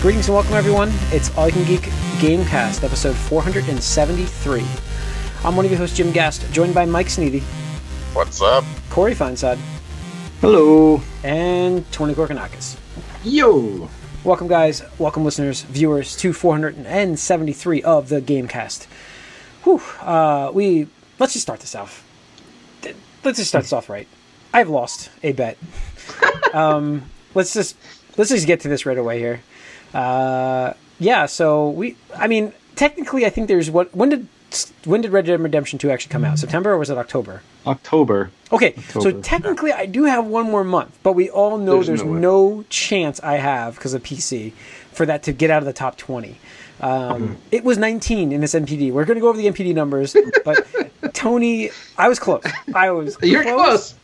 Greetings and welcome, everyone. It's All You Can Geek Gamecast, episode 473. I'm one of your hosts, Jim Gast, joined by Mike Sneedy, What's up? Corey Feinsod, Hello. and Tony Gorkanakis. Yo. Welcome, guys. Welcome, listeners, viewers, to 473 of the Gamecast. Whew. Uh, we let's just start this off. Let's just start this off right. I've lost a bet. um, let's just let's just get to this right away here. Uh, yeah. So we. I mean, technically, I think there's what. When did when did Red Dead Redemption 2 actually come out? September or was it October? October. Okay, so technically I do have one more month, but we all know there's, There's no, no chance I have because of PC for that to get out of the top 20. Um, Mm-hmm. It was 19 in this NPD. We're going to go over the NPD numbers, but Tony, I was close. I was You're close.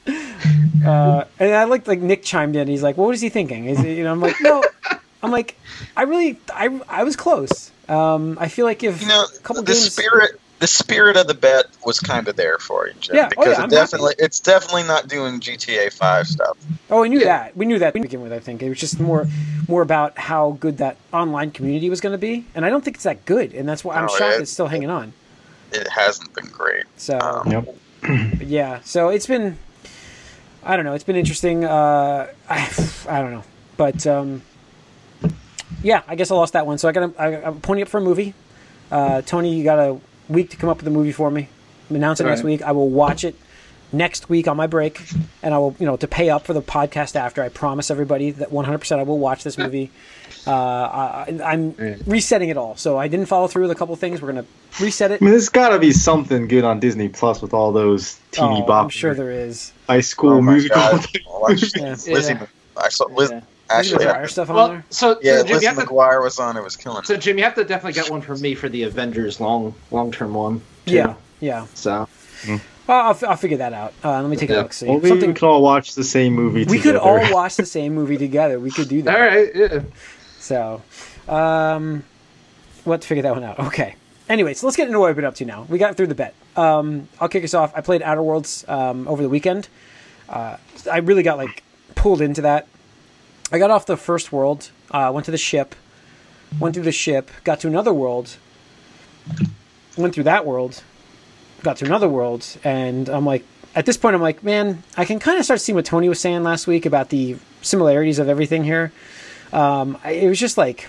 Uh, and I liked like Nick chimed in. He's like, "What was he thinking?" Is it, you know, I'm like, "No." I'm like, I really, I, I was close. Um, I feel like if You know, a couple the games, spirit, the spirit of the bet was kind of there for you, Jim, Yeah, oh, because yeah, it I'm happy. definitely, it's definitely not doing GTA Five stuff. Oh, we knew Yeah. that. We knew that to begin with. I think it was just more, more about how good that online community was going to be, and I don't think it's that good, and that's why I'm No, shocked it- it's still hanging on. It hasn't been great. So Um, Yep. yeah, so it's been, I don't know, it's been interesting. Uh, I, I don't know, but um, yeah, I guess I lost that one. So I got, I, I'm pointing up for a movie. Uh, Tony, you got a week to come up with a movie for me. Announce it next Right. week. I will watch it next week on my break, and I will, you know, to pay up for the podcast after. I promise everybody that 100% I will watch this movie. Uh, I, I'm resetting it all, so I didn't follow through with a couple things. We're gonna reset it. I mean, there's got to be something good on Disney Plus with all those teeny Oh, bop. I'm sure there is. high school Oh musical. God. Watch Yeah. Lizzie, Yeah. I saw Liz, Yeah. Actually, Is stuff on Well, there? so, yeah, so Jim, you Lizzie have to, was on. It was killing. so. Jim, you have to definitely get one for me for the Avengers long, long term one. too. Yeah, yeah. So Well, I'll, f- I'll figure that out. Uh, let me take a look. See, Well, maybe something we can all watch the same movie together. we together. could all watch the same movie together. We could do that. All right. yeah. So, um, we'll have to figure that one out. Okay. Anyway, so let's get into what I've been up to now. We got through the bet. Um, I'll kick us off. I played Outer Worlds um, over the weekend. Uh, I really got like pulled into that. I got off the first world, uh, went to the ship, went through the ship, got to another world, went through that world, got to another world, and I'm like, at this point, I'm like, man, I can kind of start seeing what Tony was saying last week about the similarities of everything here. Um, it was just like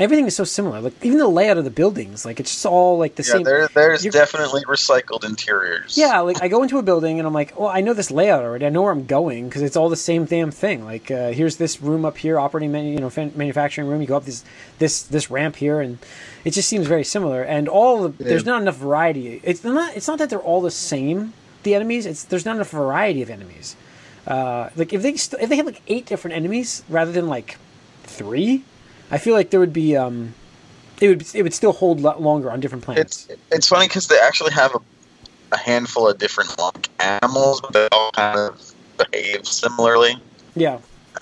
everything is so similar. Like even the layout of the buildings, like it's just all like the Yeah, same. there, there's you're- definitely recycled interiors. Yeah, like I go into a building and I'm like, well, I know this layout already. I know where I'm going because it's all the same damn thing. Like, uh, here's this room up here, operating, manu- you know, fan- manufacturing room. You go up this this this ramp here, and it just seems very similar. And all the, there's not enough variety. It's not. It's not that they're all the same. The enemies. It's there's not enough variety of enemies. Uh, like if they st- if they had like eight different enemies rather than like three, I feel like there would be um, it would it would still hold lo- longer on different planets. It's it's funny because they actually have a, a handful of different like animals, but they all kind of behave similarly. yeah.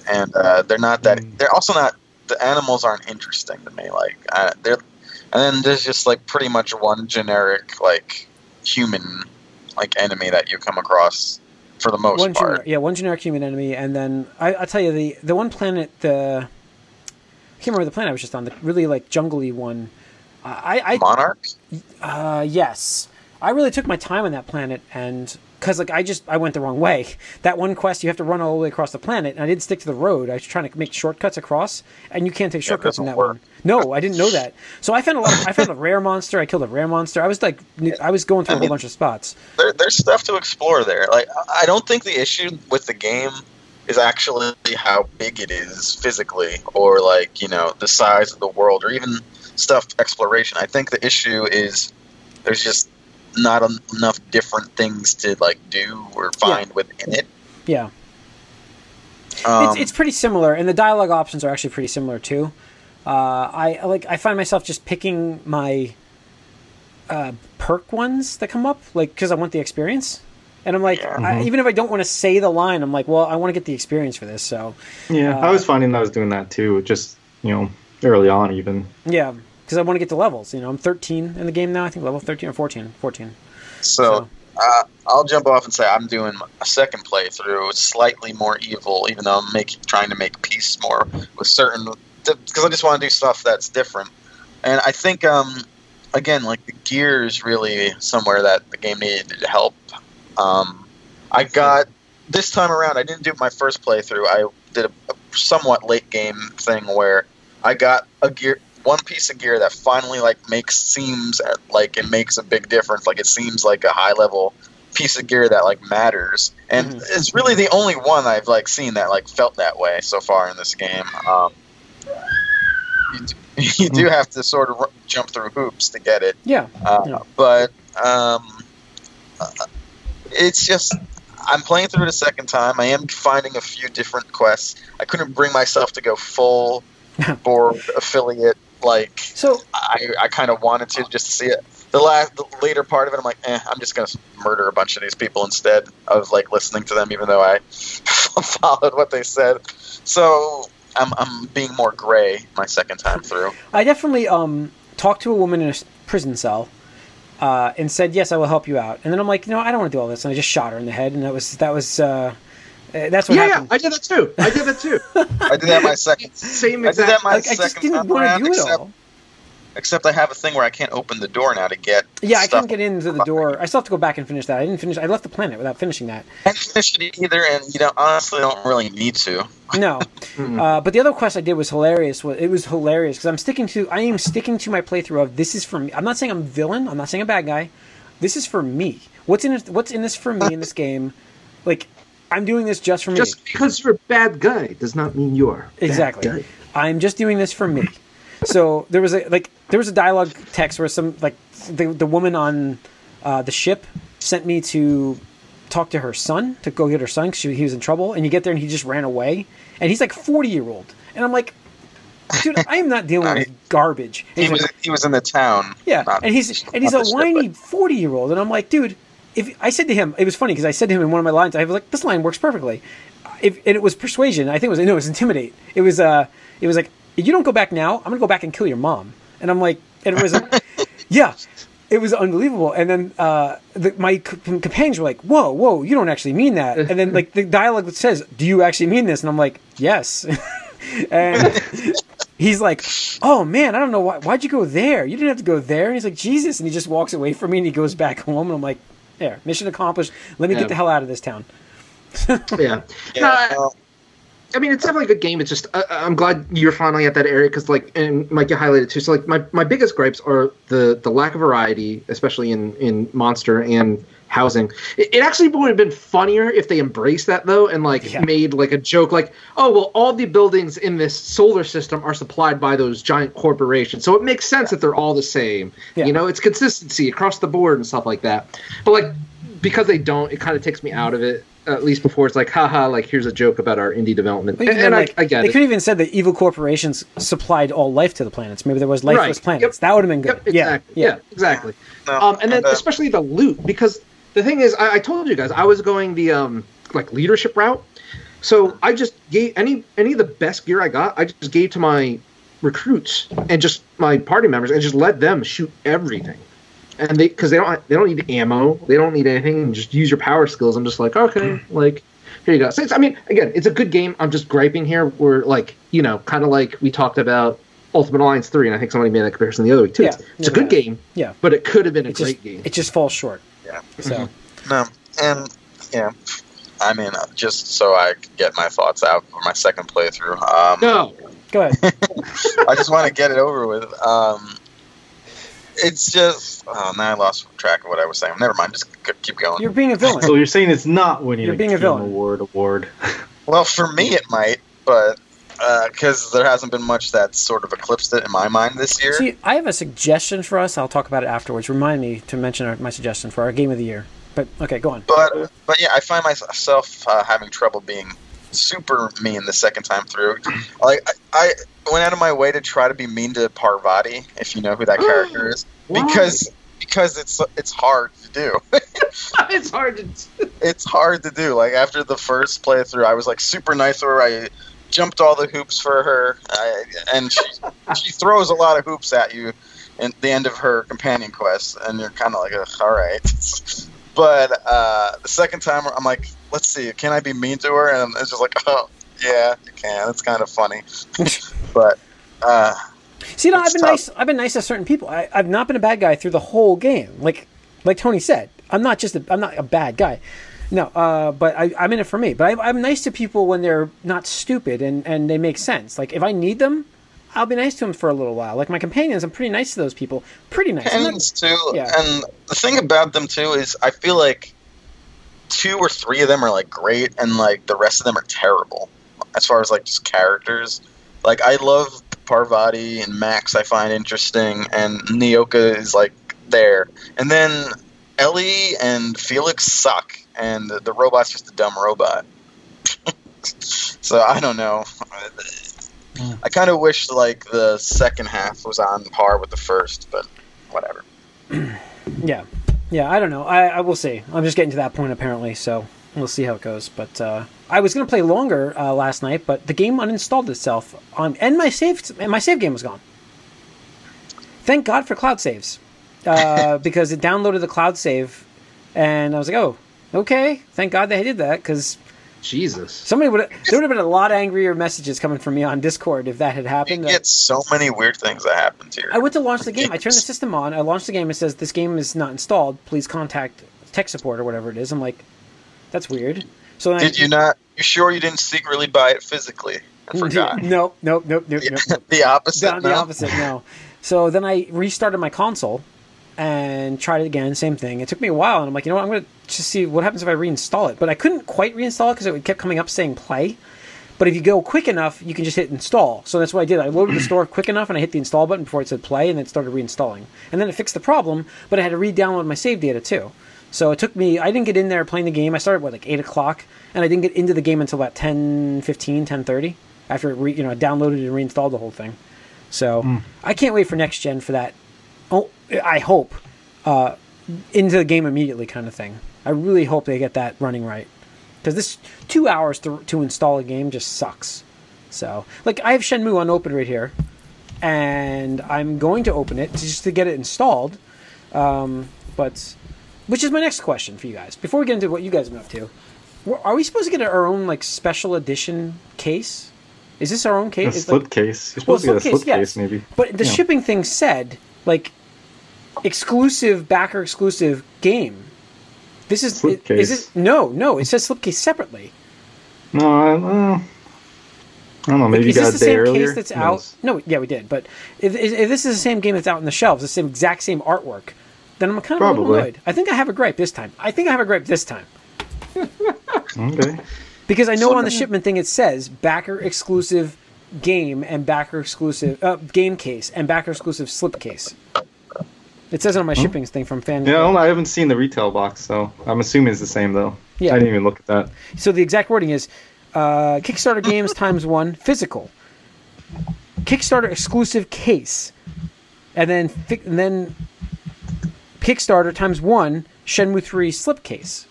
and uh, they're not that. Mm. They're also not. The animals aren't interesting to me. Like uh, they're, and then there's just like pretty much one generic like human like enemy that you come across for the most one part. generic, yeah, one generic human enemy, and then I, I'll tell you the the one planet the I can't remember the planet I was just on the really like jungly one. I Monarch. I uh, yes, I really took my time on that planet, and because like I just I went the wrong way. That one quest you have to run all the way across the planet, and I didn't stick to the road. I was trying to make shortcuts across, and you can't take Yeah, shortcuts in that work. one. No, I didn't know that. So I found a lot. I found a rare monster. I killed a rare monster. I was like, I was going through a I whole bunch of spots. There, there's stuff to explore there. Like I- I don't think the issue with the game is actually how big it is physically, or like you know the size of the world, or even stuff exploration. I think the issue is there's just not en- enough different things to like do or find within it. Yeah. Um, it's, it's pretty similar, and the dialogue options are actually pretty similar too. Uh, I like I find myself just picking my uh, perk ones that come up, like because I want the experience, and I'm like, Yeah. I, even if I don't want to say the line, I'm like, well, I want to get the experience for this, so Yeah, Uh, I was finding I was doing that too. Just you know, early on even. yeah, because I want to get the levels. You know, I'm 13 in the game now. I think level 13 or 14. 14. So uh, I'll jump off and say I'm doing a second playthrough. It's slightly more evil, even though I'm making trying to make peace more with certain because I just want to do stuff that's different. And I think, um, again, like the gear is really somewhere that the game needed help. Um, I got this time around. I didn't do my first playthrough. I did a, a somewhat late game thing where I got a gear, one piece of gear that finally like makes seems like it makes a big difference. Like it seems like a high level piece of gear that like matters, and Mhm. it's really the only one I've like seen that like felt that way so far in this game. Um, you, do, you do have to sort of jump through hoops to get it, Yeah. uh, Yeah. but um, uh, it's just I'm playing through it a second time. I am finding a few different quests. I couldn't bring myself to go full board affiliate like So I, I kind of wanted to just to see it. The last, the later part of it, I'm like, eh, I'm just gonna murder a bunch of these people instead of like listening to them, even though I followed what they said. So I'm, I'm being more gray my second time through. I definitely um talked to a woman in a prison cell. Uh, and said yes, I will help you out. And then I'm like, no, I don't want to do all this, and I just shot her in the head, and that was that was uh, uh, that's what Yeah, yeah. I did that too. I did that too. I did that my second, Same I did exact. that my Like, I just didn't want to do it except, all. Except I have a thing where I can't open the door now to get. Yeah, I stuff. couldn't get into the door. I still have to go back and finish that. I didn't finish. I left the planet without finishing that. I haven't finished it either, and you know, honestly, I don't really need to. No, Mm-mm. uh, but the other quest I did was hilarious. Wa- It was hilarious because I'm sticking to. I am sticking to my playthrough of this is for me. I'm not saying I'm a villain. I'm not saying a bad guy. This is for me. What's in it? What's in this for me in this game? Like, I'm doing this just for me. Just because you're a bad guy does not mean you are. a bad Exactly. guy. I'm just doing this for me. So there was a like there was a dialogue text where some like the the woman on uh, the ship sent me to talk to her son to go get her son because he was in trouble, and you get there and he just ran away, and he's like 40 year old, and I'm like, dude, I am not dealing with garbage. And He was like, he was in the town. yeah, and he's and he's a whiny 40 year old, and I'm like, dude, if I said to him, it was funny because I said to him in one of my lines, I was like, this line works perfectly. If and it was persuasion, I think it was no, it was intimidate. It was uh, it was like, if you don't go back now, I'm gonna go back and kill your mom, and I'm like, and it was, yeah. It was unbelievable, and then uh, the, my c- companions were like, "Whoa, whoa! You don't actually mean that." And then like the dialogue that says, "Do you actually mean this?" And I'm like, "Yes." and he's like, "Oh man, I don't know why. Why'd you go there? You didn't have to go there." And he's like, "Jesus!" And he just walks away from me and he goes back home. And I'm like, "There, mission accomplished. Let me Yeah. get the hell out of this town." Yeah. Yeah, No, I- mean, it's definitely a good game. It's just uh, I'm glad you're finally at that area because, like, and Mike, you highlighted too. So, like, my, my biggest gripes are the the lack of variety, especially in in monster and housing. It, it actually would have been funnier if they embraced that though, and like Yeah. made like a joke, like, oh well, all the buildings in this solar system are supplied by those giant corporations, so it makes sense that they're all the same. Yeah. You know, it's consistency across the board and stuff like that. But like, because they don't, it kind of takes me out of it. At least before it's like, haha, like here's a joke about our indie development. But And, even and like, I, I get they it. could even said that evil corporations supplied all life to the planets. Maybe there was lifeless Right. planets. Yep. That would have been good. Yep, exactly. Yeah, Yeah, exactly. no. Um, and then uh, especially the loot, because the thing is, I, I told you guys I was going the um like leadership route. So I just gave any any of the best gear I got, I just gave to my recruits and just my party members, and just let them shoot everything. And they because they don't they don't need ammo, they don't need anything, just use your power skills. I'm just like, okay, like here you go. So it's, I mean, again, it's a good game. I'm just griping here. We're like, you know, kind of like we talked about Ultimate Alliance three, and I think somebody made that comparison the other week too. Yeah, it's it's a yeah. good game, yeah. but it could have been a It great just game. it just falls short. Yeah. So No, and yeah, I mean, uh, just so I could get my thoughts out for my second playthrough. Um, No, go ahead. I just want to get it over with. Um, it's just oh, now I lost track of what I was saying. Never mind, just keep going. You're being a villain. So you're saying it's not winning You're a being a Game villain. Award award. Well, for me, it might, but because there hasn't been much that sort of eclipsed it in my mind this year. See, I have a suggestion for us. I'll talk about it afterwards. Remind me to mention our, my suggestion for our game of the year. But okay, go on. But but yeah, I find myself uh, having trouble being super mean the second time through. Like I, I went out of my way to try to be mean to Parvati, if you know who that mm. character is, because because it's it's hard to do. it's hard to. it's hard to do. Like after the first playthrough, I was like super nice to her. I jumped all the hoops for her, I, and she she throws a lot of hoops at you at the end of her companion quest, and you're kind of like, Ugh, all right. but uh, the second time, I'm like, let's see, can I be mean to her? And it's just like, oh yeah, you can. It's kind of funny, but Uh, See, no, I've been tough. nice. I've been nice to certain people. I, I've not been a bad guy through the whole game. Like, like Tony said, I'm not just. A, I'm not a bad guy. No, uh, but I, I'm in it for me. But I, I'm nice to people when they're not stupid and and they make sense. Like if I need them, I'll be nice to them for a little while. Like my companions, I'm pretty nice to those people. Pretty nice. Companions too, yeah. and the thing about them too is I feel like two or three of them are like great, and like the rest of them are terrible as far as like just characters. Like I love Parvati and Max. I find interesting, and Nyoka is like there, and then Ellie and Felix suck, and the, the robot's just a dumb robot. so I don't know. I kind of wish like the second half was on par with the first, but whatever. Yeah, yeah. I don't know. I, I will see. I'm just getting to that point apparently, so we'll see how it goes. But uh, I was gonna play longer uh, last night, but the game uninstalled itself, on, and my save and my save game was gone. Thank God for cloud saves, uh, because it downloaded the cloud save, and I was like, oh, okay. Thank God they did that because Jesus. somebody would there would have been a lot angrier messages coming from me on Discord if that had happened. You happened. get so many weird things that happen to you. I went to launch the game. I turned the system on. I launched the game. It says this game is not installed. Please contact tech support or whatever it is. I'm like, that's weird. So then Did I, you not? You sure you didn't secretly buy it physically? I forgot. No, no, no, no, no. no. the opposite. the, the opposite. No. So then I restarted my console and tried it again. Same thing. It took me a while, and I'm like, you know what? I'm gonna just see what happens if I reinstall it. But I couldn't quite reinstall it because it kept coming up saying play. But if you go quick enough, you can just hit install. So that's what I did. I loaded the store quick enough, and I hit the install button before it said play, and then it started reinstalling. And then it fixed the problem, but I had to re-download my save data too. So it took me. I didn't get in there playing the game. I started what like eight o'clock, and I didn't get into the game until about 10, 15, 10.30 after it re, you know I downloaded and reinstalled the whole thing. So hmm. I can't wait for next gen for that. I hope uh, into the game immediately kind of thing. I really hope they get that running right because this two hours to to install a game just sucks. So like I have Shenmue unopened right here, and I'm going to open it just to get it installed. Um, but which is my next question for you guys before we get into what you guys have been up to. Are we supposed to get our own like special edition case? Is this our own A case? It's slip like- case. You're well, supposed to get a slip yes. case, maybe. But the Yeah. shipping thing said like exclusive backer exclusive game. This is Slipcase. is it? No, no. It says slipcase separately. No, I, uh, I don't know. Maybe is you got this the same earlier. case that's out? No, yeah, we did. But if, if, this is the same game that's out in the shelves, the same exact same artwork, then I'm kind of Probably. annoyed. I think I have a gripe this time. I think I have a gripe this time Okay. because I know on the shipment thing it says backer exclusive game and backer exclusive uh, game case and backer exclusive slip case. It says it on my shipping thing from fan. Yeah, I, I haven't seen the retail box, so I'm assuming it's the same though. Yeah. I didn't even look at that. So the exact wording is uh, Kickstarter games times one physical, Kickstarter exclusive case, and then fi- and then Kickstarter times one Shenmue three slipcase,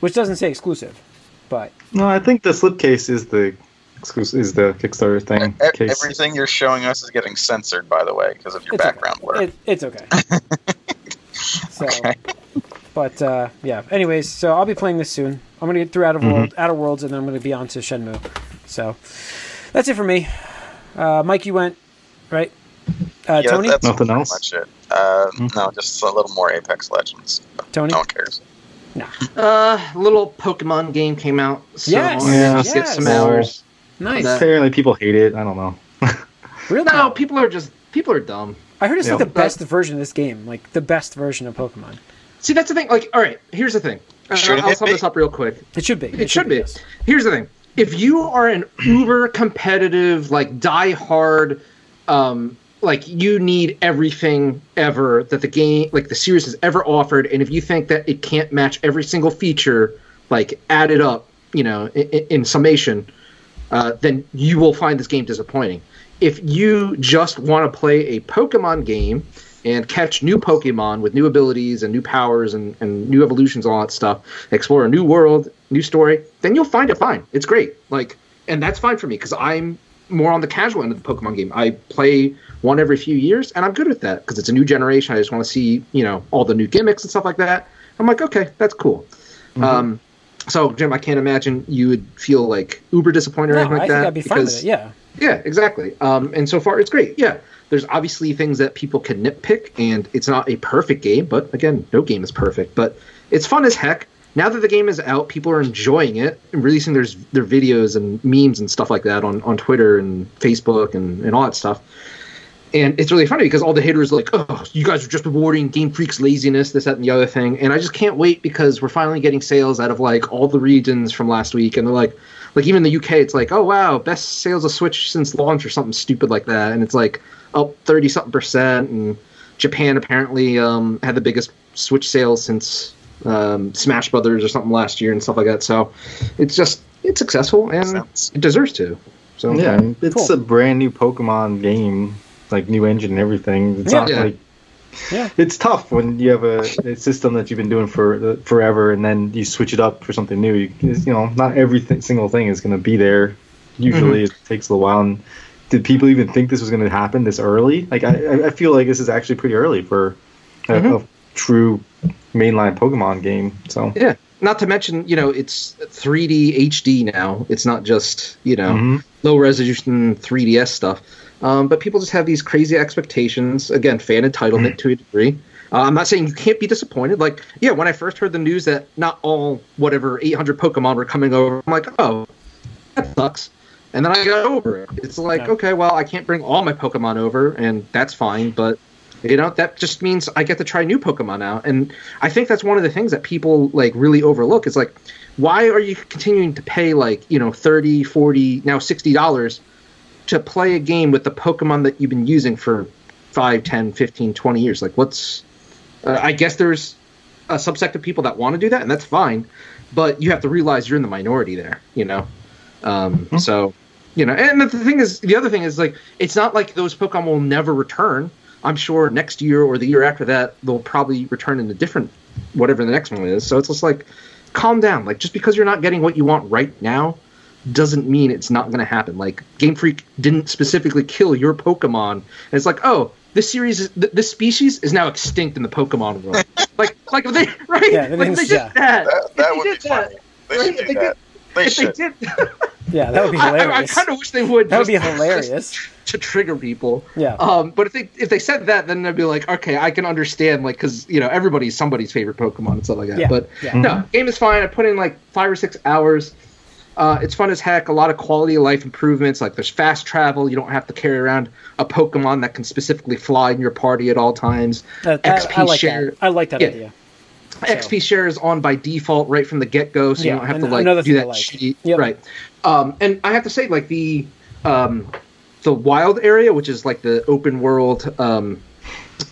which doesn't say exclusive, but No, I think the slipcase is the is the Kickstarter thing. E- case. Everything you're showing us is getting censored, by the way, because of your It's background okay. work. It, it's okay. so, Okay. but uh, yeah. Anyways, so I'll be playing this soon. I'm gonna get through Out of Mm-hmm. World, Outer Worlds, and then I'm gonna be on to Shenmue. So that's it for me. Uh, Mike, you went right. Uh, yeah, Tony, that's Nothing else? much it. Uh, Hmm. No, just a little more Apex Legends. Tony. No one cares. Uh, a little Pokemon game came out. So Yes, I Yeah. just get some yes. hours. Nice. Apparently, people hate it. I don't know. Real No, no, people are just people are dumb. I heard it's like the best version of this game, like the best version of Pokemon. See, that's the thing. Like, all right, here's the thing. Uh, Shouldn't I'll it sum this up real quick. It should be. It, should be. yes. Here's the thing: if you are an uber competitive, like die hard, um, like you need everything ever that the game, like the series has ever offered, and if you think that it can't match every single feature, like added up, you know, in, in summation, uh, then you will find this game disappointing. If you just want to play a Pokemon game and catch new Pokemon with new abilities and new powers and, and new evolutions, all that stuff, explore a new world, new story, then you'll find it fine. It's great. Like, and that's fine for me because I'm more on the casual end of the Pokemon game. I play one every few years, and I'm good with that because it's a new generation. I just want to see, you know, all the new gimmicks and stuff like that. I'm like, okay, that's cool. Um, so, Jim, I can't imagine you would feel like uber disappointed or anything like I that. think I'd be fine with because-. Yeah. Yeah, exactly. Um, and so far, it's great. Yeah, there's obviously things that people can nitpick, and it's not a perfect game. But again, no game is perfect. But it's fun as heck. Now that the game is out, people are enjoying it and releasing their their videos and memes and stuff like that on, on Twitter and Facebook and, and all that stuff. And it's really funny because all the haters are like, oh, you guys are just rewarding Game Freak's laziness, this, that, and the other thing. And I just can't wait because we're finally getting sales out of like all the regions from last week. And they're like, like even the UK, it's like, oh wow, best sales of Switch since launch or something stupid like that. And it's like up thirty something percent. And Japan apparently um, had the biggest Switch sales since um, Smash Brothers or something last year and stuff like that. So it's just it's successful and it deserves to. So Yeah, it's Cool. a brand new Pokemon game, like new engine and everything. It's Yeah. not Yeah. like Yeah. it's tough when you have a, a system that you've been doing for forever, and then you switch it up for something new. You, you know, not every th- single thing is going to be there. Usually, it takes a little while. And did people even think this was going to happen this early? Like, I, I- feel like this is actually pretty early for a, Mhm. a true mainline Pokemon game. So, Yeah. Not to mention, you know, it's 3D HD now. It's not just, you know, Mhm. low resolution 3DS stuff. Um, but people just have these crazy expectations. Again, fan entitlement to a degree. Uh, I'm not saying you can't be disappointed. Like, yeah, when I first heard the news that not all whatever 800 Pokemon were coming over, I'm like, oh, that sucks. And then I got over it. It's like, Yeah. okay, well, I can't bring all my Pokemon over, and that's fine. But you know, that just means I get to try new Pokemon out. And I think that's one of the things that people like really overlook is like, why are you continuing to pay like you know 30 40 now 60 dollars to play a game with the pokemon that you've been using for 5 10 15 20 years? Like what's uh, i guess there's a subsect of people that want to do that and that's fine but you have to realize you're in the minority there you know? Um, so you know and the thing is the other thing is like it's not like those pokemon will never return. I'm sure next year or the year after that they'll probably return in a different whatever the next one is. So it's just like calm down. Like just because you're not getting what you want right now doesn't mean it's not going to happen like game freak didn't specifically kill your pokemon and it's like oh this series is, th- this species is now extinct in the pokemon world like like they right Yeah, they like didn't- they did yeah. that, That, that they would did be that, funny. They right, should do that. They should. did Yeah, that would be I, I, hilarious. kind of wish they would That would be hilarious. to trigger people Yeah. um, but if they if they said that, then I'd be like, okay, I can understand, like, because you know everybody's somebody's favorite Pokemon and stuff like that. Yeah, But yeah. no, game is fine. I put in like five or six hours. Uh, it's fun as heck. A lot of quality of life improvements. Like there's fast travel. You don't have to carry around a Pokemon that can specifically fly in your party at all times. XP I like share. that. I like that Yeah. idea. XP share is on by default right from the get go, so Yeah, you don't have to like do that like. shit. Yep. Right. Um, and I have to say, like the um, the wild area, which is like the open world um,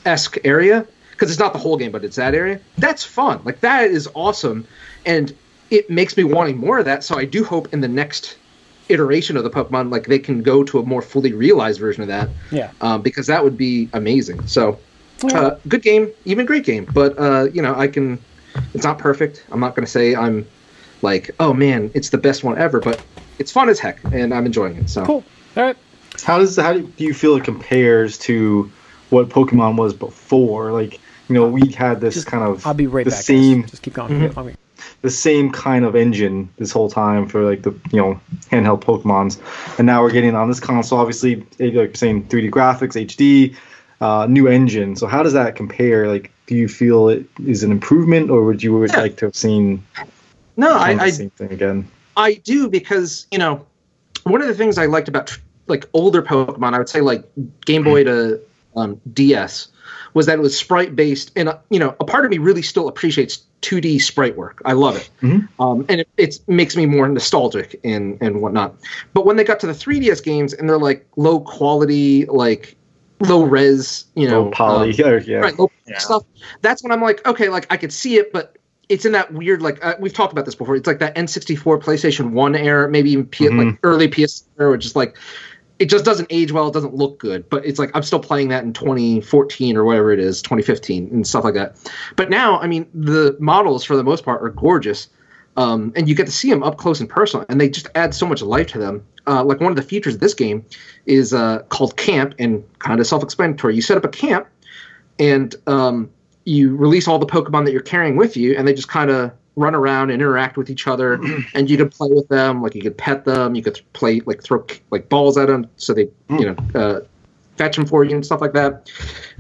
esque area, because it's not the whole game, but it's that area. That's fun. Like that is awesome, and it makes me wanting more of that. So I do hope in the next iteration of the Pokemon, like they can go to a more fully realized version of that, Yeah. um, because that would be amazing. So Yeah. uh, good game, even great game. But uh, you know, I can. It's not perfect. I'm not going to say I'm like, oh man, it's the best one ever. But it's fun as heck, and I'm enjoying it. So Cool. All right. How does how do you feel it compares to what Pokemon was before? Like, you know, we had this Just- kind of I'll be right the back. guys. same Just keep going. Mhm. The same kind of engine this whole time for like the you know handheld Pokemon's, and now we're getting on this console. Obviously, like saying 3D graphics, HD, uh, new engine. So how does that compare? Like, do you feel it is an improvement, or would you would Yeah. like to have seen no, I, the I same thing again? I do because you know one of the things I liked about like older Pokemon, I would say like Game Boy to um, DS, was that it was sprite based, and uh, you know a part of me really still appreciates 2D sprite work. I love it, Mhm. um, and it, it makes me more nostalgic and and whatnot. But when they got to the 3DS games and they're like low quality, like low res, you know, Low poly, um, or, yeah. right, low Yeah. stuff. That's when I'm like, okay, like I could see it, but it's in that weird like uh, we've talked about this before. It's like that N64 PlayStation One era, maybe even P- Mhm. like early PS era, which is like it just doesn't age well. It doesn't look good, but it's like I'm still playing that in 2014 or whatever it is, 2015 and stuff like that. But now, I mean, the models for the most part are gorgeous. Um, and you get to see them up close and personal, and they just add so much life to them. Uh, like one of the features of this game is uh, called camp, and kind of self-explanatory. You set up a camp, and um, you release all the Pokemon that you're carrying with you, and they just kind of run around and interact with each other, and you could play with them. Like you could pet them, you could th- play like throw like balls at them, so they you know uh, fetch them for you and stuff like that.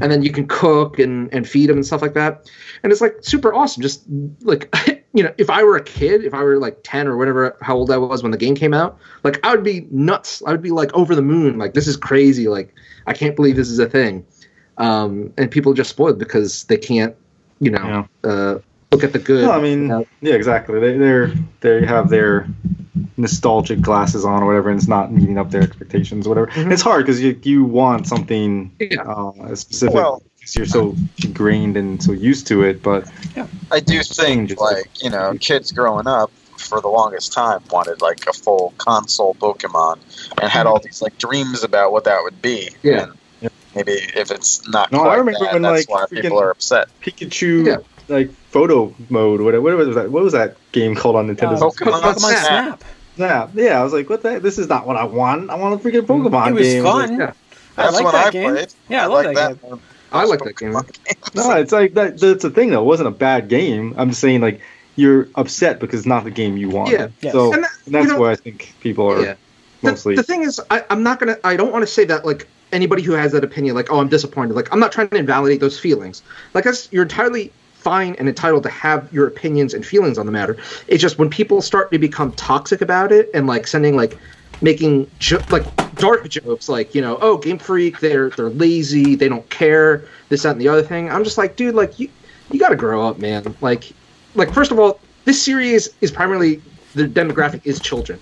And then you can cook and and feed them and stuff like that. And it's like super awesome. Just like you know, if I were a kid, if I were like ten or whatever, how old I was when the game came out, like I would be nuts. I would be like over the moon. Like this is crazy. Like I can't believe this is a thing. Um, and people just spoiled because they can't, you know, uh, look at the good. No, I mean, without- yeah, exactly. They, they're they have their nostalgic glasses on or whatever, and it's not meeting up their expectations, or whatever. Mhm. It's hard because you you want something Yeah. uh, specific Well- because you're so ingrained and so used to it. But yeah. I do Changes. think, like, you know, kids growing up for the longest time wanted, like, a full console Pokemon and had all these, like, dreams about what that would be. Yeah. And maybe if it's not No, I quite remember that, when, that's like, why freaking- people are upset. Pikachu, Yeah. like photo mode, whatever. What was that? What was that game called on Nintendo? Uh, Pokemon Pokemon Snap. Snap. Snap. Yeah, I was like, what the? This is not what I want. I want a freaking Pokemon It was game. fun. Yeah. I That's like what that I game. played. Yeah, I, love like that, game. I like that game. No, it's like that. That's the thing, though. It wasn't a bad game. I'm just saying, like, you're upset because it's not the game you want. Yeah. Yes. So And that- and that's you know- why I think people are Yeah. The, mostly. the thing is, I, I'm not gonna. I don't want to say that like anybody who has that opinion, like, oh, I'm disappointed. Like, I'm not trying to invalidate those feelings. Like, that's you're entirely fine and entitled to have your opinions and feelings on the matter. It's just when people start to become toxic about it and like sending like making jo- like dark jokes, like you know, oh, Game Freak, they're they're lazy, they don't care, this, that, and the other thing. I'm just like, dude, like you you got to grow up, man. Like, like first of all, this series is primarily the demographic is children.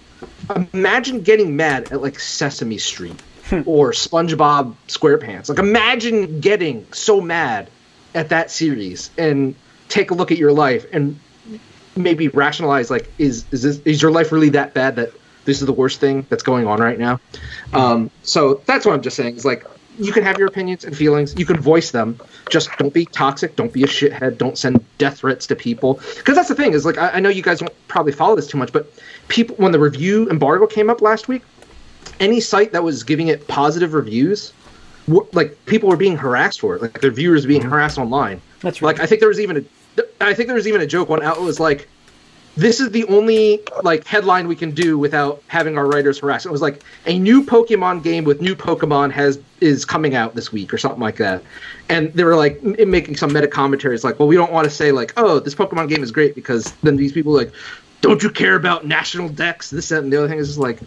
Imagine getting mad at like Sesame Street hmm. or SpongeBob SquarePants. Like, imagine getting so mad at that series and take a look at your life and maybe rationalize like, is is this is your life really that bad that this is the worst thing that's going on right now? Um, so that's what I'm just saying. Is like you can have your opinions and feelings. You can voice them. Just don't be toxic. Don't be a shithead. Don't send death threats to people. Because that's the thing is like I, I know you guys don't probably follow this too much, but people when the review embargo came up last week, any site that was giving it positive reviews, like people were being harassed for it. Like their viewers being mm-hmm. harassed online. That's right. Like I think there was even a, I think there was even a joke. One outlet was like, "This is the only like headline we can do without having our writers harassed." It was like a new Pokemon game with new Pokemon has is coming out this week or something like that. And they were like m- making some meta commentaries, like, "Well, we don't want to say like, oh, this Pokemon game is great because then these people are like, don't you care about National Dex? This that, and the other thing is just like."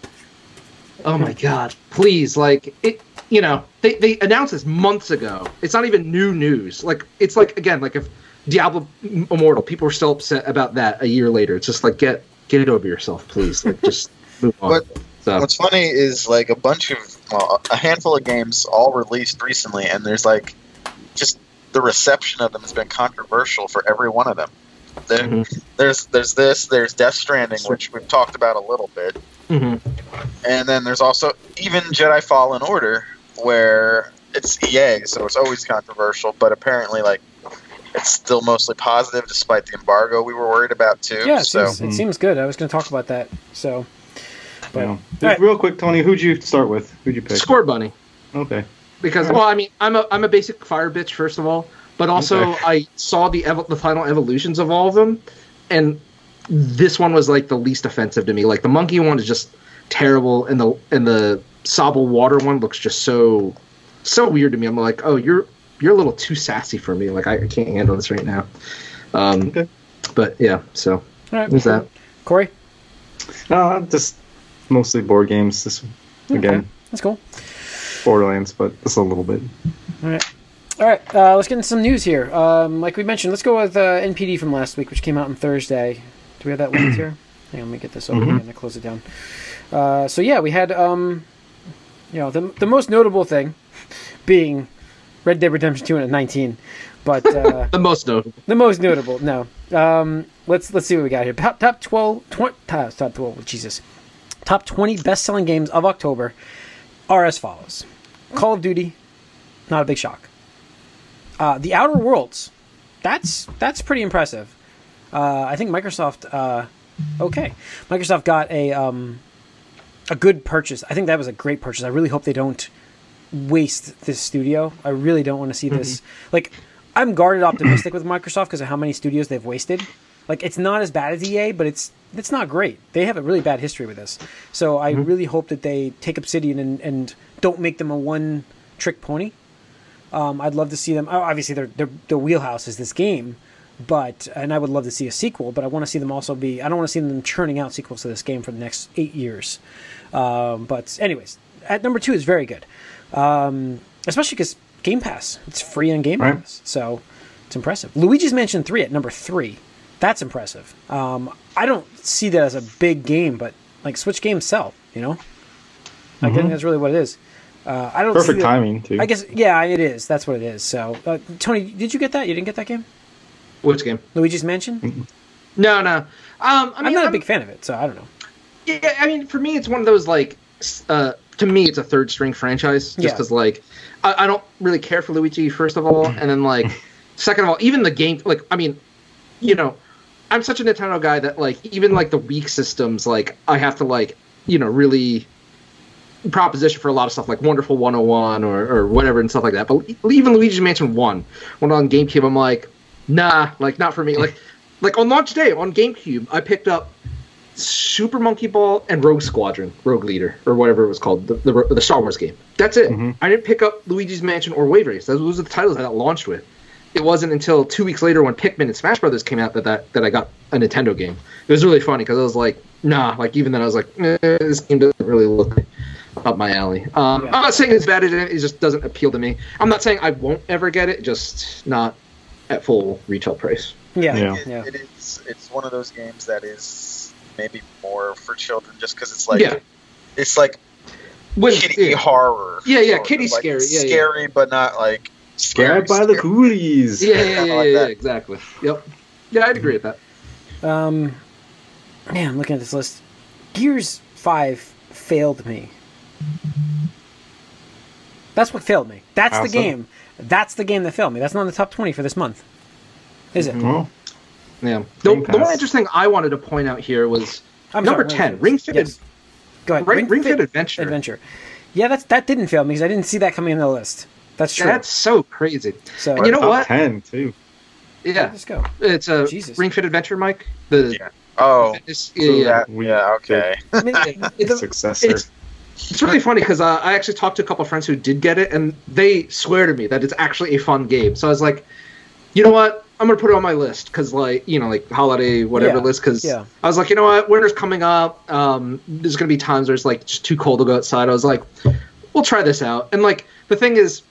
Oh my god! Please, like it. You know, they they announced this months ago. It's not even new news. Like it's like again, like if Diablo Immortal, people are still upset about that a year later. It's just like get get it over yourself, please. Like just move on. But so What's funny is like a bunch of well, a handful of games all released recently, and there's like just the reception of them has been controversial for every one of them. There, Mhm. There's there's this there's Death Stranding, which we've talked about a little bit, mhm. and then there's also even Jedi Fallen Order, where it's EA, so it's always controversial, but apparently like it's still mostly positive despite the embargo we were worried about too. yeah, it, so seems, it hmm. seems good. I was going to talk about that. So, but Yeah. right. Real quick, Tony, who'd you start with? Who'd you pick? Scorbunny. Okay. because well i mean i'm a i'm a basic fire bitch first of all but also Okay. i saw the evo- the final evolutions of all of them and this one was like the least offensive to me like the monkey one is just terrible and the and the Sobble water one looks just so so weird to me i'm like oh you're you're a little too sassy for me like i, I can't handle this right now um Okay. but yeah so all right. there's that Corey? Uh, just mostly board games. This again, That's cool. Borderlands, but just a little bit. All right. All right, uh, let's get into some news here. Um, like we mentioned, let's go with uh, NPD from last week, which came out on Thursday. Do we have that linked here? Hang on, let me get this open Mhm. and close it down. Uh, so yeah, we had um, you know the the most notable thing being Red Dead Redemption 2 at 19, but uh, the most notable the most notable no. Um, let's let's see what we got here. Top, top 12, 20, top, top 12, Jesus, top 20 best selling games of October are as follows: Call of Duty, not a big shock. Uh, the Outer Worlds, that's that's pretty impressive. Uh, I think Microsoft, uh, okay, Microsoft got a um, a good purchase. I think that was a great purchase. I really hope they don't waste this studio. I really don't want to see this. Like, I'm guarded optimistic with Microsoft because of how many studios they've wasted. Like it's not as bad as EA, but it's it's not great. They have a really bad history with this. So I really hope that they take Obsidian and, and don't make them a one trick pony. Um, I'd love to see them. Obviously, their their their wheelhouse is this game, but and I would love to see a sequel. But I want to see them also be. I don't want to see them churning out sequels to this game for the next eight years. Um, but anyways, at number two is very good, um, especially because Game Pass. It's free on Game Right. Pass, so it's impressive. Luigi's Mansion three at number three. That's impressive. Um, I don't see that as a big game, but like Switch games sell. You know, I think that's really what it is. Uh, I don't see Perfect timing too. I guess yeah, it is. That's what it is. So, uh, Tony, did you get that? You didn't get that game, Which game? Luigi's Mansion. No, no. Um, I mean, I'm not a big fan of it, so I don't know. Yeah, I mean, for me, it's one of those like, uh, to me, it's a third string franchise. Just Yeah. because, like, I, I don't really care for Luigi, first of all, and then like, second of all, even the game, like, I mean, you know, I'm such a Nintendo guy that like, even like the weak systems, like, I have to like, you know, really proposition for a lot of stuff like Wonderful 101 or, or whatever and stuff like that. But even Luigi's Mansion 1, when on GameCube, I'm like, nah, like not for me. Like, like on launch day on GameCube, I picked up Super Monkey Ball and Rogue Squadron, Rogue Leader, or whatever it was called, the, the, the Star Wars game. That's it. I didn't pick up Luigi's Mansion or Wave Race. Those were the titles I got launched with. It wasn't until two weeks later when Pikmin and Smash Brothers came out that that, that I got a Nintendo game. It was really funny because I was like, nah, like even then I was like, eh, this game doesn't really look up my alley. Um, Yeah. I'm not saying it's bad it; it just doesn't appeal to me. I'm not saying I won't ever get it, just not at full retail price. Yeah, Yeah. yeah, It, it is. It's one of those games that is maybe more for children, just because it's like Yeah. it's like When- kitty yeah. horror. Yeah, yeah, sort of, kitty like, scary, yeah, yeah. scary, but not like scary. Grabbed by the scary. coolies. Yeah, yeah, Kinda yeah, like yeah, that. exactly. Yep. Yeah, I'd agree with that. Um, man, I'm looking at this list. Gears Five failed me. That's what failed me. That's How the game. That's the game that failed me. That's not in the top twenty for this month, is it? Mm-hmm. Well, Yeah. The, Game the one interesting I wanted to point out here was I'm number sorry, ten, Ring Fit. Yes. Go ahead. Ring, Ring Fit Adventure. Adventure. Yeah, that's that didn't fail me because I didn't see that coming in the list. That's true. That's so crazy. so And you know top what? ten too. Yeah, let's go. it's a Jesus. Ring Fit Adventure, Mike. The Yeah. Oh, fitness- so yeah, yeah. that- yeah. Okay. I mean, the- Successor. It's it's really funny because uh, I actually talked to a couple of friends who did get it, and they swear to me that it's actually a fun game. So I was like, you know what? I'm gonna put it on my list because, like, you know, like holiday whatever Yeah, list. Because yeah. I was like, you know what? Winter's coming up. Um, there's gonna be times where it's like just too cold to go outside. I was like, we'll try this out. And like the thing is,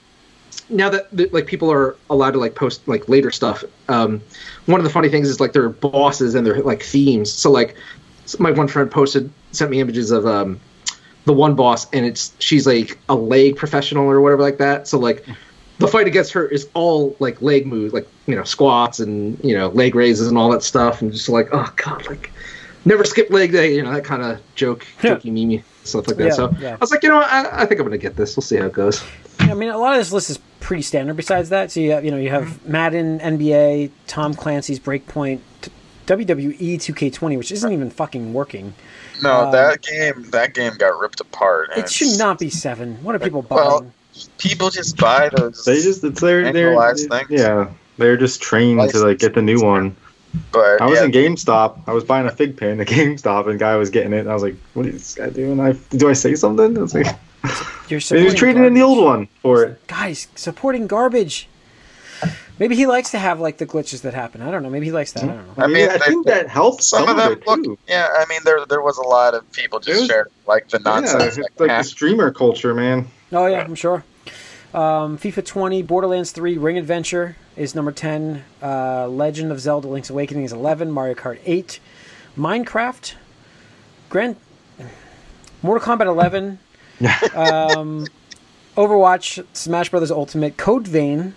now that that, like people are allowed to like post like later stuff, um, one of the funny things is like their bosses and their like themes. So like my one friend posted sent me images of um the one boss and it's she's like a leg professional or whatever like that. So like the fight against her is all like leg moves, like you know squats and you know leg raises and all that stuff, and just like oh god, like never skip leg day, you know that kind of joke, Yeah. jokey, meme stuff like that. Yeah, so yeah. I was like, you know, what? I, I think I'm gonna get this. We'll see how it goes. I mean, a lot of this list is pretty standard. Besides that, so you have, you know you have mm-hmm. Madden, NBA, Tom Clancy's Breakpoint, WWE 2K20, which isn't even fucking working. No, Um, that game. That game got ripped apart. It should not be seven. What are people buying? Well, People just buy those. They just it's their their things. yeah. They're just trained to like get the new one. but I was yeah, in GameStop. I was buying a fig pin at GameStop, and a guy was getting it. And I was like, "What is this guy doing?" I do I say something? I was like, You're and he was trading in the old one for it. Guys, supporting garbage. Maybe he likes to have like the glitches that happen. I don't know. Maybe he likes that. I don't know. I, I mean, mean, I they- think that helps some of them look. too. Yeah, I mean, there there was a lot of people just was- shared like the Yeah, nonsense. it's that like the streamer culture, man. Oh yeah, I'm sure. Um, FIFA 20, Borderlands 3, Ring Adventure is number 10. Uh, Legend of Zelda: Link's Awakening is 11. Mario Kart 8, Minecraft, Grand, Mortal Kombat 11, um, Overwatch, Smash Brothers Ultimate, Code Vein,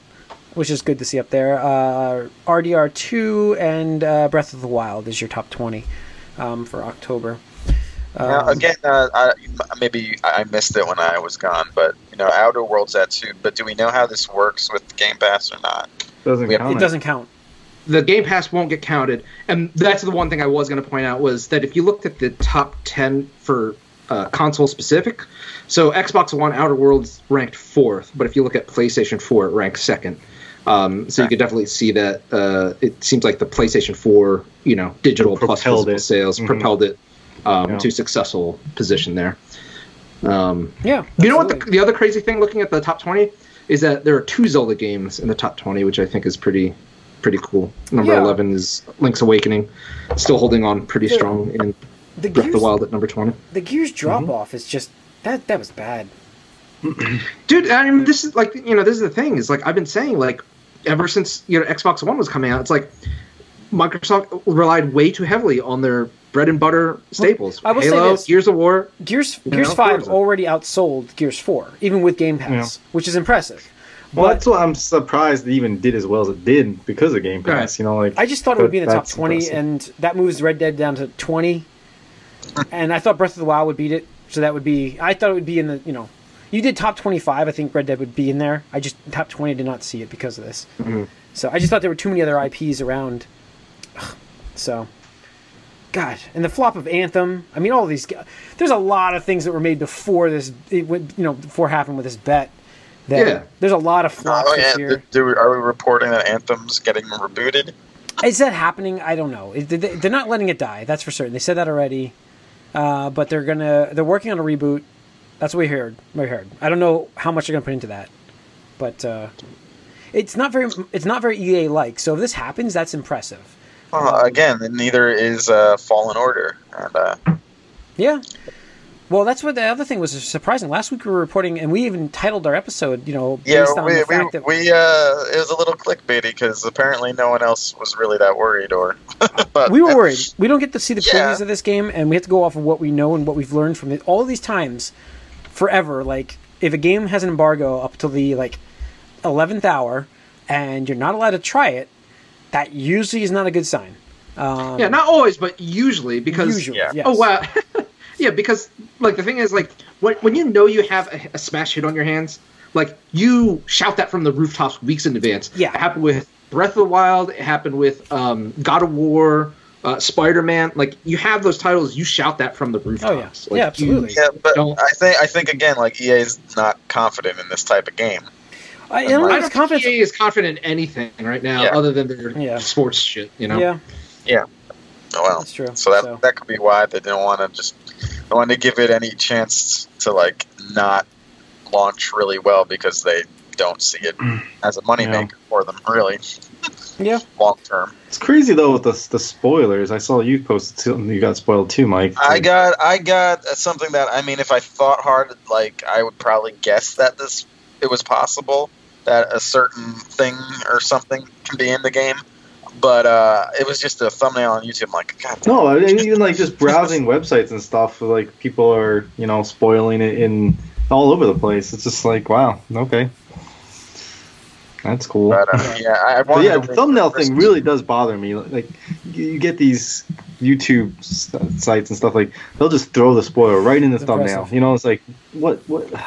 which is good to see up there. Uh, RDR 2 and uh, Breath of the Wild is your top 20 um, for October. Now, Um, again, uh, I, maybe I missed it when I was gone, but you know, Outer Worlds at two. But do we know how this works with Game Pass or not? Doesn't have- count. it doesn't count. the Game Pass won't get counted, and that's the one thing I was going to point out was that if you looked at the top ten for uh, console specific, so Xbox One Outer Worlds ranked fourth, but if you look at PlayStation Four, it ranks second. Um, so you could definitely see that uh, it seems like the PlayStation 4, you know, digital plus physical it. sales Mhm. propelled it um, Yeah. to successful position there. Um, Yeah. you know what? The, the other crazy thing looking at the top 20 is that there are two Zelda games in the top 20, which I think is pretty pretty cool. Number Yeah. 11 is Link's Awakening, still holding on pretty Yeah. strong in the Breath of the Wild at number 20. the Gears drop Mm-hmm. off is just that that was bad. dude i mean this is like you know this is the thing is like i've been saying like ever since you know xbox one was coming out it's like microsoft relied way too heavily on their bread and butter staples I will say this. gears of war Gears You Gears know, Five Forza. already outsold Gears Four, even with Game Pass, which is impressive. Well, But that's what I'm surprised it even did as well as it did because of Game Pass. Right. You know, like I just thought it would be in the top twenty, impressive. and that moves Red Dead down to twenty. and I thought Breath of the Wild would beat it, so that would be. I thought it would be in the you know, you did top twenty-five. I think Red Dead would be in there. I just top twenty did not see it because of this. Mm-hmm. So I just thought there were too many other IPs around. Ugh. So, God, and the flop of Anthem. I mean, all these. There's a lot of things that were made before this. It would, you know, before happened with this bet. That Yeah. There's a lot of flops Oh this year. do, do, are we reporting that Anthem's getting rebooted? Is that happening? I don't know. They- They're not letting it die. That's for certain. They said that already. Uh, but they're gonna. They're working on a reboot. That's what we heard. We heard. I don't know how much they're gonna put into that, but uh, it's not very. It's not very EA like. So if this happens, that's impressive. Well, again, neither is uh, Fallen Order, and uh, Yeah. Well, that's what the other thing was surprising. Last week we were reporting, and we even titled our episode, you know, yeah, based on we the we, fact that we uh, it was a little clickbaity because apparently no one else was really that worried, or but we were worried. We don't get to see the Yeah. previews of this game, and we have to go off of what we know and what we've learned from it all these times, forever. Like if a game has an embargo up till the like eleventh hour, and you're not allowed to try it, that usually is not a good sign. Um, yeah not always but usually because usually, yeah. yes. oh wow yeah because like the thing is like when, when you know you have a, a smash hit on your hands like you shout that from the rooftops weeks in advance Yeah. it happened with breath of the wild it happened with um, god of war uh, spider-man like you have those titles you shout that from the rooftops Oh, yeah. Like, Yeah, you- absolutely. yeah, but Don't- I think I think again, like EA is not confident in this type of game. I, I don't know. I don't confidence. think EA is confident in anything right now Yeah. other than their Yeah. sports shit you know Yeah, Yeah. Oh, well, that's true. so that So- that could be why they didn't want to just they wanted to give it any chance to like not launch really well because they don't see it as a moneymaker for them really yeah. long term. it's crazy though with the the spoilers. I saw you posted something you got spoiled too, Mike. I got I got something that I mean, if I thought hard, like I would probably guess that this it was possible that a certain thing or something can be in the game, but uh, it was just a thumbnail on YouTube. I'm like, God, No, I mean, even like just browsing websites and stuff. Like people are, you know, spoiling it in all over the place. It's just like, wow, okay, that's cool. but uh, yeah, I, I But yeah, the thumbnail for thing really does bother me. Like, you you get these YouTube s- sites and stuff like they'll just throw the spoiler right in the thumbnail. You know, it's like, what, what?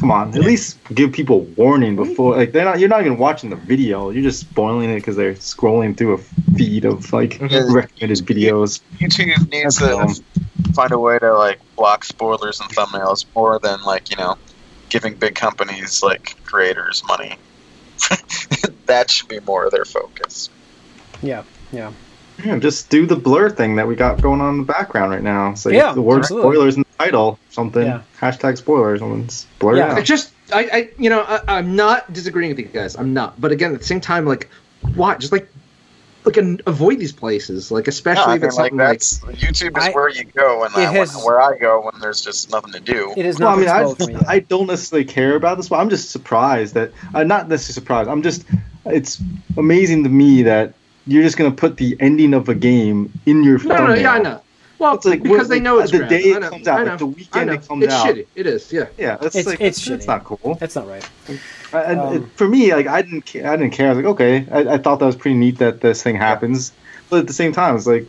Come on, at least give people warning before. Like, they're not. You're not even watching the video. You're just spoiling it because they're scrolling through a feed of like Mhm. recommended videos. YouTube needs That's to find a way to like block spoilers and thumbnails more than like you know giving big companies like creators money. that should be more of their focus. Yeah. Yeah. Yeah, just do the blur thing that we got going on in the background right now. So Yeah, the word absolutely. spoilers in the title, something Yeah. hashtag spoilers, someone's blur Yeah. it I out. just, I, I, you know, I, I'm not disagreeing with you guys. I'm not. But again, at the same time, like, why? Just like, like, an, avoid these places. Like, No, especially I if it's like something like, YouTube is I- where you go, and It I, has- where I go when there's just nothing to do. It is Well, not. I mean, I, exposed to me. I don't necessarily care about this, but I'm just surprised that I'm not necessarily surprised. I'm just it's amazing to me that you're just gonna put the ending of a game in your no, no, thumbnail. no, yeah, I know. Well, It's like, because they know it's the crap. day I it comes out, like the weekend know. it comes it's out. shitty. It is. Yeah. Yeah, that's It's- like it's that's, shitty. not cool. That's not right. And Um, it- for me, like I didn't, ca- I didn't care. I was like, okay, I, I thought that was pretty neat that this thing happens, but at the same time, it's like,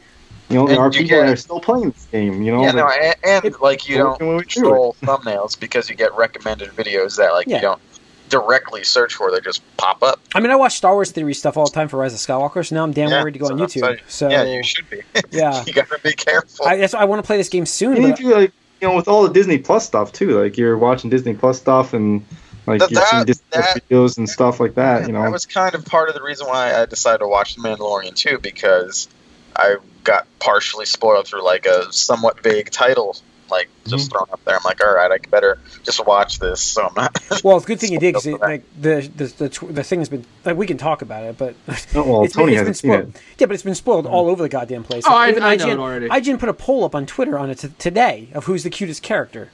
you know, there are people get- that are still playing this game. You know, yeah, like, no, and, and it- like you don't can control thumbnails because you get recommended videos that like Yeah. you don't directly search for; they just pop up. I mean, I watch Star Wars theory stuff all the time for Rise of Skywalker, so now I'm damn Yeah, worried to go on so- YouTube. So, yeah, you should be. yeah. you gotta be careful. I, that's why I want to play this game soon. And But if you like, you know, with all the Disney Plus stuff too, like you're watching Disney Plus stuff, and Like That- you've seen that- Discord that- videos and stuff like that. You know, That was kind of part of the reason why I decided to watch The Mandalorian too, because I got partially spoiled through like a somewhat vague title, like just thrown up there. I'm like, all right, I better just watch this, so I'm not. Well, it's a good thing you did because Spoiled for that. like the the the, tw- the thing has been like we can talk about it, but Oh, well, it's been- Tony it's been hasn't seen spoiled. it. Yeah, but it's been spoiled all over the goddamn place. Oh, I- Even I know IGN, it already. IGN put a poll up on Twitter on it t- today of who's the cutest character.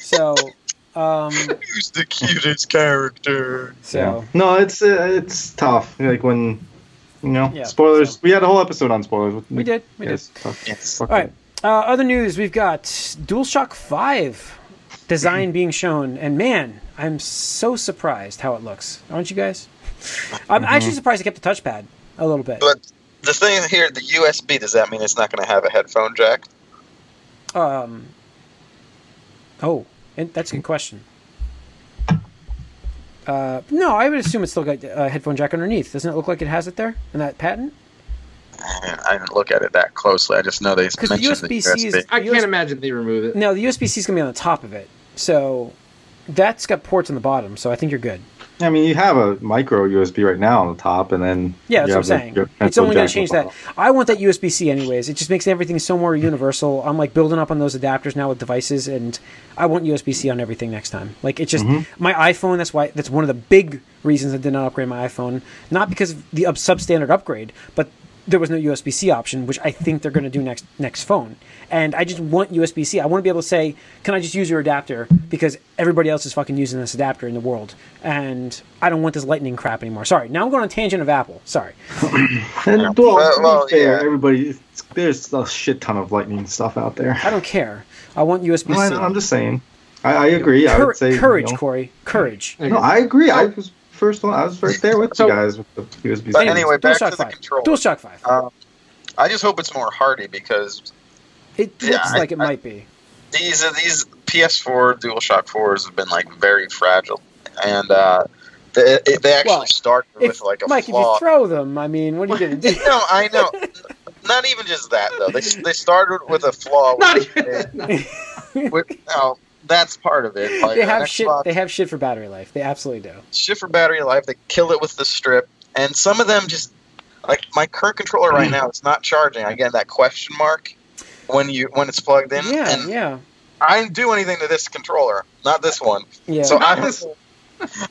So, um, Who's the cutest character? so Yeah. No, it's uh, it's tough. Like when you know Yeah, spoilers. so- We had a whole episode on spoilers. we did, we Yeah, did. it's tough. Yes. Fuck All right. Uh, other news: We've got DualShock Five design being shown, and man, I'm so surprised how it looks. Aren't you guys? I'm Mm-hmm. actually surprised they kept the touchpad a little bit. But the thing here, the USB, does that mean it's not going to have a headphone jack? Um. Oh, and that's a good question. Uh, no, I would assume it's still got a headphone jack underneath. Doesn't it look like it has it there in that patent? I didn't look at it that closely. I just know they 'Cause the mentioned the USB-C is- I can't imagine they remove it. No, the USB C is gonna be on the top of it, so that's got ports on the bottom. So I think you're good. I mean, you have a micro USB right now on the top, and then Yeah, that's what I'm the- saying. It's only going to change that. I want that USB C anyways. It just makes everything so more universal. I'm like building up on those adapters now with devices, and I want USB C on everything next time. Like it's just Mm-hmm. my iPhone. That's why that's one of the big reasons I did not upgrade my iPhone. Not because of the up- substandard upgrade, but there was no USB C option, which I think they're going to do next next phone. And I just want USB C. I want to be able to say, "Can I just use your adapter?" Because everybody else is fucking using this adapter in the world, and I don't want this Lightning crap anymore. Sorry. Now I'm going on a tangent of Apple. Sorry. And well, Well, to be well, fair, yeah. everybody, there's a shit ton of lightning stuff out there. I don't care. I want USB No, C. I, am just saying. I, I agree. I would say courage, you know- Corey. Courage. No, I agree. I was first one. I was right there with So- you guys with the USB. But anyway, back to DualShock the 5. controller. DualShock 5. Um, I just hope it's more hardy because it yeah, looks I- like it I- might be. these these PS4 DualShock 4s have been like very fragile, and uh, they, they actually Well, started with like a Mike, if you throw them, I mean, what are you going to do? no, I know. Not even just that though. They they started with a flaw. Not with- even. with, no, that's part of it. Like they have shit. Xbox- They have shit for battery life. They absolutely do. shit for battery life. They kill it with the strip, and some of them just like my current controller right now. It's not charging. I get that question mark when you when it's plugged in, Yeah, and yeah, I didn't do anything to this controller, not this one. yeah. So I don't.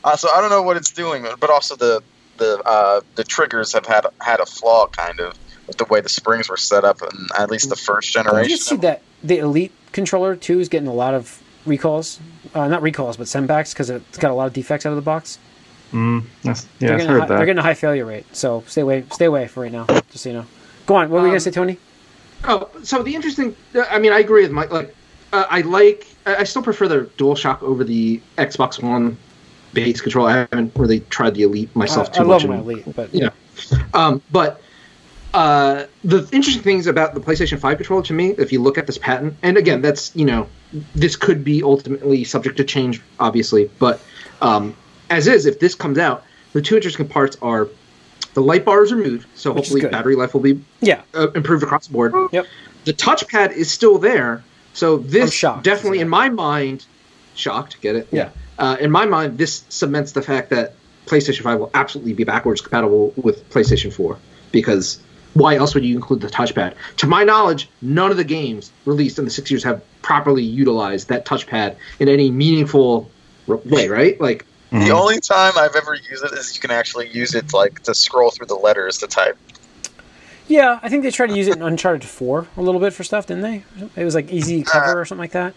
Uh, so I don't know what it's doing, but also the the uh, the triggers have had had a flaw, kind of, with the way the springs were set up, and at least the first Did generation. you just see that the Elite controller too is getting a lot of recalls? Uh, not recalls, but sendbacks because it's got a lot of defects out of the box. Mm, that's, yeah, they're I've getting, a heard high, they're getting a high failure rate. So stay away. Stay away for right now. Just so you know. Go on. What were you Um, gonna say, Tony? Oh, so the interesting. I mean, I agree with Mike. Like, uh, I like. I I still prefer the DualShock over the Xbox One base controller. I haven't really tried the Elite myself Uh, too I love much. my Elite, but Yeah. Um, but uh, the interesting things about the PlayStation 5 controller to me, if you look at this patent, and again, that's, you know, this could be ultimately subject to change, obviously, but um, as is, if this comes out, the two interesting parts are the light bar is removed, so Which hopefully battery life will be yeah, uh, improved across the board. Yep. The touchpad is still there, so this definitely, in my mind, shocked. Get it? Yeah. Uh, in my mind, this cements the fact that PlayStation 5 will absolutely be backwards compatible with PlayStation 4 because why else would you include the touchpad? To my knowledge, none of the games released in the six years have properly utilized that touchpad in any meaningful way, right? Like, Mhm. The only time I've ever used it is you can actually use it like to scroll through the letters to type. yeah. I think they tried to use it in Uncharted Four a little bit for stuff, didn't they? It was like easy cover or something like that.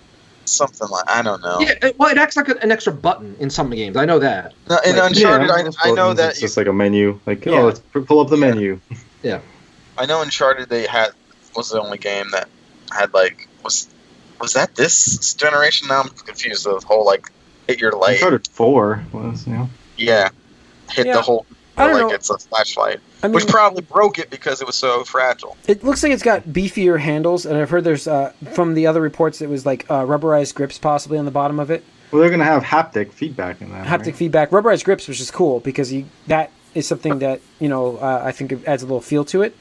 Something like I don't know. yeah, well, it acts like an extra button in some games. I know that. No, in Like, Uncharted, Yeah, I, I know buttons, that it's just like a menu. Like, Yeah. oh, let's pull up the menu. I know Uncharted they had was the only game that had like was was that this generation? Now I'm confused. The whole like hit your light, Uncharted Four was, you know. yeah, hit Yeah. the whole I don't like know. it's a flashlight, I mean, which probably broke it because it was so fragile. It looks like it's got beefier handles, and I've heard there's uh, from the other reports it was like uh, rubberized grips possibly on the bottom of it, Well, they're gonna have haptic feedback in that. haptic right? feedback, rubberized grips, which is cool because you, that is something that you know uh, I think it adds a little feel to it.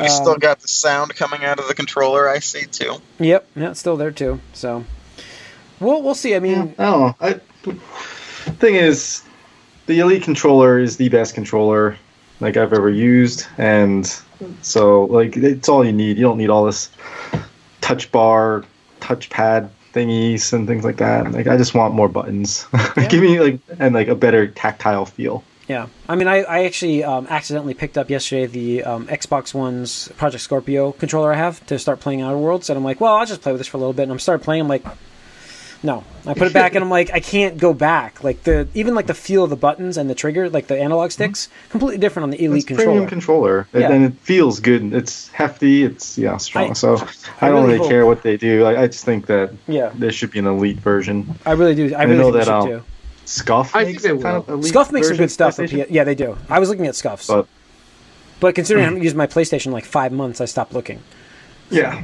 You still Um, got the sound coming out of the controller. I see too. Yep, yeah, it's still there too. So we'll we'll see. I Yeah, mean, I don't know. I, thing is, the Elite controller is the best controller like I've ever used, and so like it's all you need. You don't need all this touch bar, touchpad thingies and things like that. Like I just want more buttons. Give me like and like a better tactile feel. Yeah, I mean, I, I actually um, accidentally picked up yesterday the um, Xbox One's Project Scorpio controller I have to start playing Outer Worlds, and I'm like, well, I'll just play with this for a little bit. And I'm started playing. I'm like, no, I put it back, and I'm like, I can't go back. Like the even like the feel of the buttons and the trigger, like the analog sticks, completely different on the Elite It's controller. premium controller, and- Yeah. and it feels good. It's hefty. It's yeah strong. I- so I I, don't really really care what they do. I, I just think that Yeah. there should be an elite version. I really do. I I really know think that, they um, too. Scuff I makes think they kind will. of elite Scuff makes some good stuff. For P- yeah, they do. I was looking at Scuffs, but, But considering I haven't used my PlayStation in like five months, I stopped looking. yeah,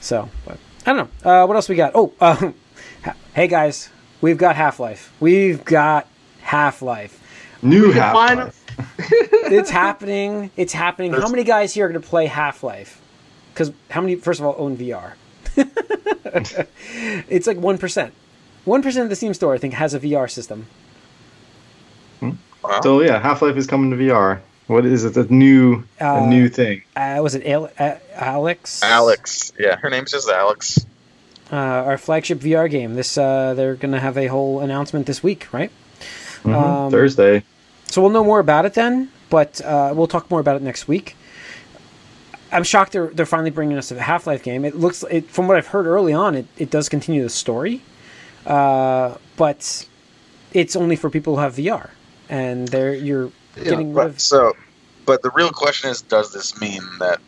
So, but I don't know. Uh, what else we got? Oh, uh, hey guys, we've got Half Life. We've got Half Life. new Half Life. It's happening. It's happening. How many guys here are going to play Half Life? Because how many? First of all, own VR. it's like one percent. One percent of the Steam store, I think, has a VR system. Wow. So yeah, Half Life is coming to VR. What is it? A new Uh, a new thing. Uh, was it Ale- uh, Alyx? Alyx. Yeah, her name's just Alyx. uh, our flagship VR game. This uh, they're going to have a whole announcement this week, right? Mhm, um, Thursday. So we'll know more about it then, but uh, we'll talk more about it next week. I'm shocked they're they're finally bringing us a Half Life game. It looks it, from what I've heard early on, it, it does continue the story, uh, but it's only for people who have VR, and they're you're getting rid But, of. so, but the real question is, does this mean that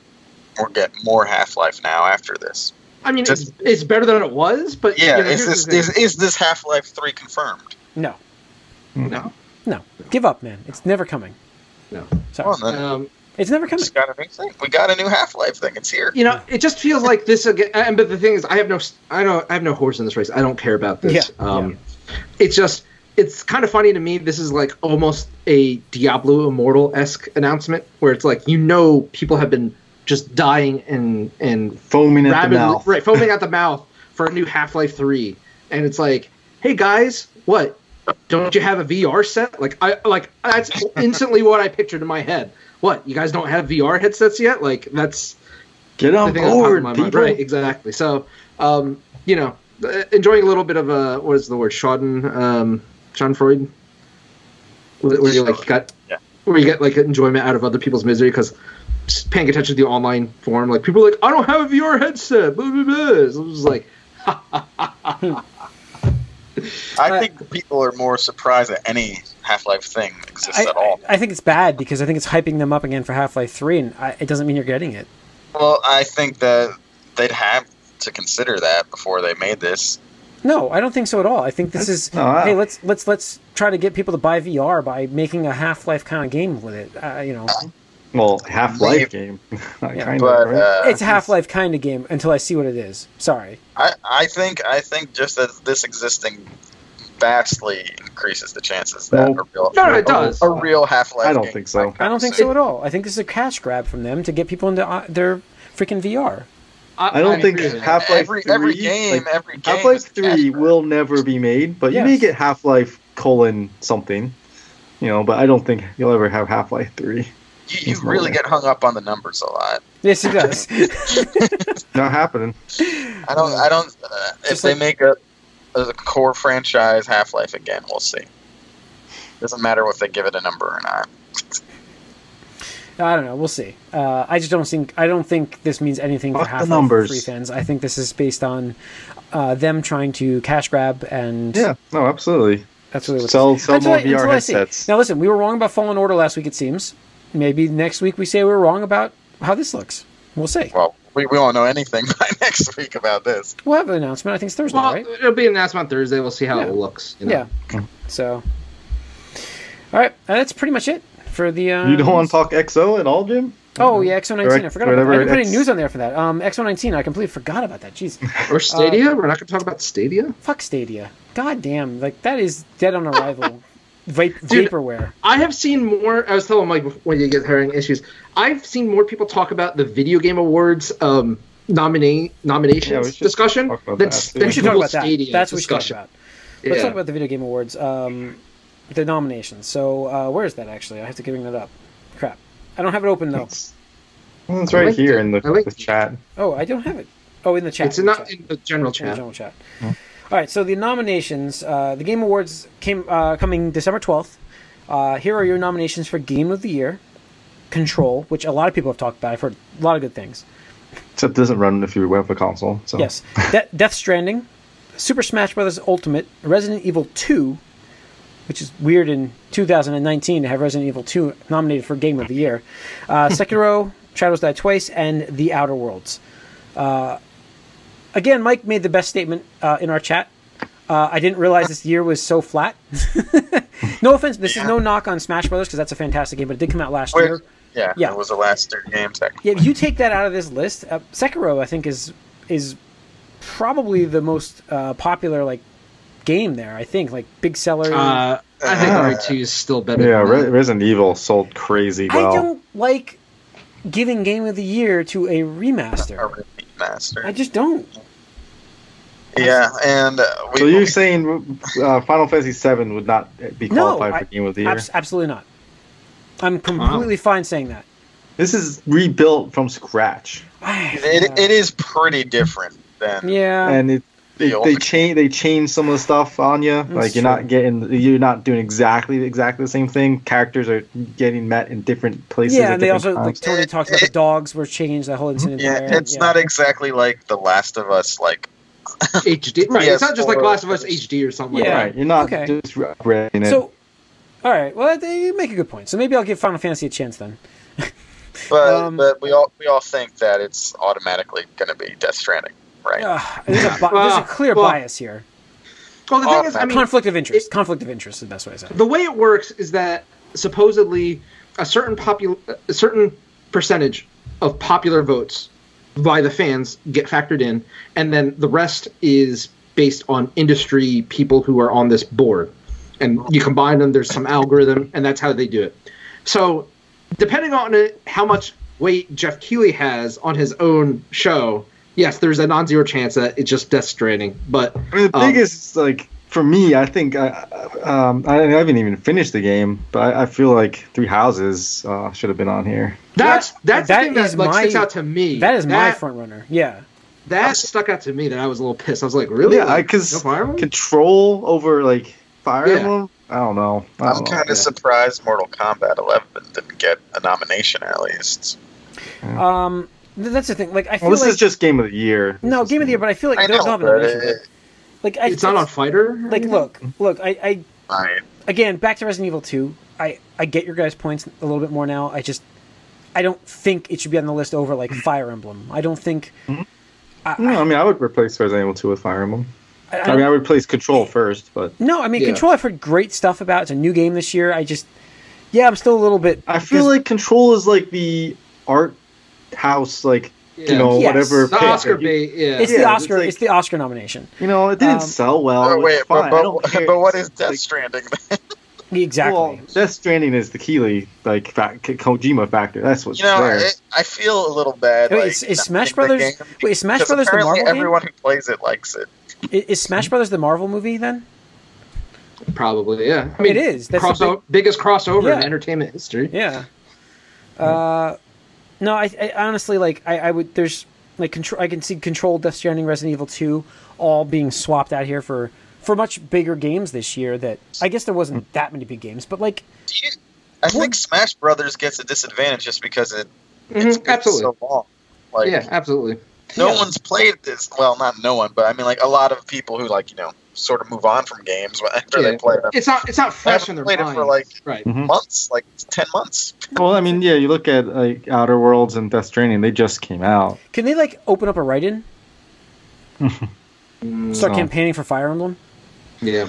we'll get more Half Life now after this? I mean, Just- it's, it's better than it was, but Yeah, you know, is this is, is this Half Life Three confirmed? No, no, no, give up, man. It's never coming. no. Sorry, Well, then Um, it's never coming. just got a new thing. We got a new Half Life thing. It's here. you know, it just feels like this again. And but the thing is, I have no, I don't, I have no horse in this race. I don't care about this. Yeah, um, It's just, it's kind of funny to me. This is like almost a Diablo Immortal esque announcement, where it's like you know people have been just dying and and Foaming at the mouth. right, foaming at the mouth for a new Half Life Three, and it's like, hey guys, what? Don't you have a VR set? Like I like that's instantly what I pictured in my head. What? You guys don't have VR headsets yet? Like that's Get on thing that's popping in board, my people. mind. Right, exactly. So, um, you know, uh, enjoying a little bit of a what is the word? Schaden, um, Schadenfreude, where where you like got, Yeah. where you get like enjoyment out of other people's misery because paying attention to the online forum, like people are like, I don't have a VR headset. Blah, blah, blah. So it was like, I think people are more surprised at any Half Life thing exists I, at all. I, I think it's bad because I think it's hyping them up again for Half Life Three, and I, it doesn't mean you're getting it. Well, I think that they'd have to consider that before they made this. No, I don't think so at all. I think this is no, I- hey, let's let's let's try to get people to buy VR by making a Half Life kind of game with it. Uh, you know, Well, Half Life game. Yeah. kind But of, right? uh, it's a Half Life kind of game until I see what it is. Sorry. I, I think I think just that this existing vastly increases the chances that Well, a real No, no, it does. a real Half Life. I don't think so. I don't think so at all. I think this is a cash grab from them to get people into uh, their freaking VR. I don't think agree with that. Half Life Every 3, every game, like, every game. Half Life is a 3 grab. will never be made, but you may get Half Life colon something. You know, but I don't think you'll ever have Half Life 3. You, you really get hung up on the numbers a lot. Yes, it does. Not happening. I don't. I don't. Uh, if Just they make a, a core franchise Half Life again, we'll see. Doesn't matter if they give it a number or not. I don't know. We'll see. Uh, I just don't think. I don't think this means anything for Fuck the Half Life. Three fans. I think this is based on uh, them trying to cash grab, and Yeah, no, absolutely. that's really what Sell, sell Until more I- VR headsets. Now listen, we were wrong about Fallen Order last week. It seems. Maybe next week we say we were wrong about how this looks. We'll see. Well, we, we won't know anything by next week about this. We'll have an announcement. I think it's Thursday, Well, right? it'll be announced on Thursday. We'll see how Yeah. it looks. You know? Yeah. So, all right, uh, that's pretty much it for the. Uh, you don't want to talk XO at all, Jim? Oh yeah, XO nineteen. I Or forgot about that. I didn't put any X- news on there for that. Um, XO nineteen. I completely forgot about that. Jeez. Or Stadia. We're not going to talk about Stadia. Fuck Stadia. God damn. Like that is dead on arrival. Va- Dude. vaporware. I have seen more. I was telling Mike when you get hearing issues. I've seen more people talk about the Video Game Awards um, nominate Yeah, nominations we should discussion talk about than, that, than We should talk Google about that. That's what we should talk discussion. about. let's Yeah. talk about the Video Game Awards. Um, the nominations. So uh, where is that actually? I have to bring that up. Crap, I don't have it open though. It's, it's right like here it. in the, like the chat. Oh, I don't have it. Oh, in the chat. It's in the not chat. in the general in the chat. general chat. All right, so the nominations, uh, the Game Awards came uh, coming December twelfth. Uh, here are your nominations for Game of the Year: Control, which a lot of people have talked about. I've heard a lot of good things. Except it doesn't run if you have a console. So. Yes, De- Death Stranding, Super Smash Bros. Ultimate, Resident Evil Two, which is weird in 2019 to have Resident Evil 2 nominated for Game of the Year. Uh, Sekiro, Shadows Die Twice, and The Outer Worlds. Again, Mike made the best statement uh, in our chat. Uh, I didn't realize this year was so flat. no offense, this is no knock on Smash Brothers because that's a fantastic game, but it did come out last Wait, year. yeah, Yeah. it was the last third game technically. Yeah, if you take that out of this list, uh, Sekiro I think is is probably the most uh, popular like game there. I think like big seller. Uh, I think Uh, RE2 is still better. Yeah, than Re- that. Resident Evil sold crazy well. I don't like giving Game of the Year to a A remaster. master. I just don't. Yeah, and uh, we, So you're saying uh, Final Fantasy VII would not be No, qualified I- for Game of the Year? Abs- absolutely not. I'm completely fine saying that. This is rebuilt from scratch, it, it is pretty different than yeah. and it, they, The they change they change some of the stuff on you. Like you're true. not getting you're not doing exactly exactly the same thing. Characters are getting met in different places. yeah, at and they different also like times. Tony talks about the dogs were changed. That whole incident. yeah, there. it's not exactly like The Last of Us. Like HD. Right, it's not just like Last of Us HD or something Yeah. like right. You're not Okay. just upgrading it. So, all right. Well, they- you make a good point. So maybe I'll give Final Fantasy a chance then. but Um, but we all we all think that it's automatically going to be Death Stranding, right? Ugh, there's, a bi- there's a clear well, bias here. Well, the Oh, thing is, I mean, Conflict of interest. Conflict of interest is the best way to say it. the way it works is that supposedly a certain popul- a certain percentage of popular votes by the fans get factored in, and then the rest is based on industry people who are on this board. And you combine them, there's some algorithm, and that's how they do it. So, depending on it, how much weight Geoff Keighley has on his own show, yes, there's a non-zero chance that it's just Death Stranding. But I mean, the um, biggest like for me, I think I, um, I haven't even finished the game, but I, I feel like Three Houses uh, should have been on here. That's That- that's that the thing that is like my- sticks out to me. That is my front runner. Yeah. That stuck out to me that I was a little pissed. I was like, really? Yeah, Like, because no control over like Fire Yeah. Emblem. I don't know. I I'm don't know. kind yeah. of surprised Mortal Kombat 11 didn't get a nomination at least. Um, that's the thing. Like I feel Well, this like is just Game of the Year. no This is- game of the year, but I feel like I they'll know, have a but nomination. For it. it, Like I, it's not on Fighter. Like look, look. I, I I, again back to Resident Evil Two. I I get your guys' points a little bit more now. I just I don't think it should be on the list over like Fire Emblem. I don't think. Mm-hmm. I, No, I mean I would replace Resident Evil 2 with Fire Emblem. I, I I mean I would replace Control first, but no, I mean Yeah. Control. I've heard great stuff about. It's a new game this year. I just yeah, I'm still a little bit. I feel like Control is like the art house, like Yeah. you know Yes. whatever. the pick. Oscar bait. Yeah. it's yeah, the it's Oscar. like- it's the Oscar nomination. You know, it didn't Um, sell well. oh, wait, but, but, but what is It's Death like- Stranding? Exactly. Well, Death Stranding is the Keighley like fa- Kojima factor. That's what's you know, there. I, I feel a little bad. Wait, like, is- is Smash Brothers- wait, is Smash Brothers the apparently Marvel game? everyone who plays it likes it. Is Smash Brothers the Marvel movie then? Probably. Yeah. I mean, It is. That's the crossover, biggest crossover in entertainment history. Yeah. Uh, no, I, I honestly like. I, I would. There's like control. I can see Control, Death Stranding, Resident Evil Two, all being swapped out here for for much bigger games this year. That I guess there wasn't that many big games, but like Do you, I think Smash Brothers gets a disadvantage just because it, Mhm, it's absolutely. so long. Like, yeah, absolutely. no Yeah. one's played this. Well, not no one, but I mean, like a lot of people who like you know sort of move on from games after Yeah. they play them. It's not. It's not fresh in their played it for, like- right. Mhm. Months, like ten months. Well, I mean, yeah, you look at like Outer Worlds and Death Stranding; they just came out. can they like open up a write-in, start No. campaigning for Fire Emblem? Yeah.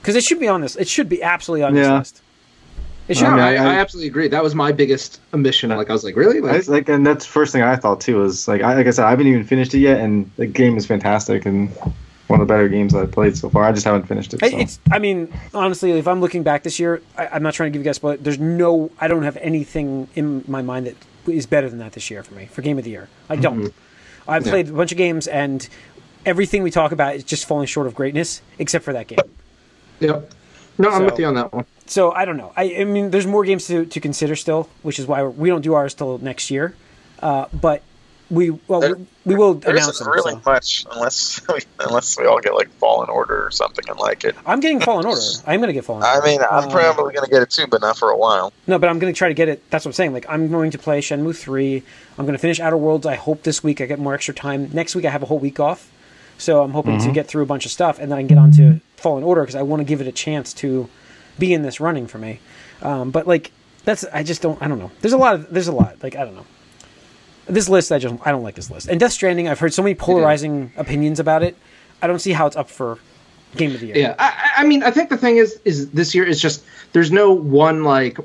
Because it should be on this. It should be absolutely on Yeah. this list. It should. I mean, I, I- I absolutely agree. That was my biggest omission. Like I was like, really? I, Like, like, and that's first thing I thought too. Was like, I, like I said, I haven't even finished it yet, and the game is fantastic and one of the better games I've played so far. I just haven't finished it. I- So. It's. I mean, honestly, if I'm looking back this year, I, I'm not trying to give you guys but There's no. I don't have anything in my mind that is better than that this year for me for Game of the Year. I don't. I've Mm-hmm. Yeah. played a bunch of games, and everything we talk about is just falling short of greatness, except for that game. Yep. No, I'm with you on that one. So I don't know. I, I mean, there's more games to, to consider still, which is why we don't do ours till next year. Uh, but we well There- we, we will There announce isn't them. really so. much unless we, unless we all get like Fallen Order or something and like it. I'm getting Fallen Order. I'm going to get Fallen I mean, I'm Um, probably gonna get it too, but not for a while. No, but I'm going to try to get it. That's what I'm saying. Like I'm going to play Shenmue three. I'm going to finish Outer Worlds. I hope this week I get more extra time. Next week I have a whole week off, so I'm hoping to get through a bunch of stuff, and then I can get on to Fallen Order because I want to give it a chance to be in this running for me. Um, but like that's I just don't I don't know. There's a lot of there's a lot like I don't know. This list I just I don't like this list. And Death Stranding I've heard so many polarizing opinions about it. I don't see how it's up for game of the year. Yeah, I, I I mean, I think the thing is, is this year is just there's no one like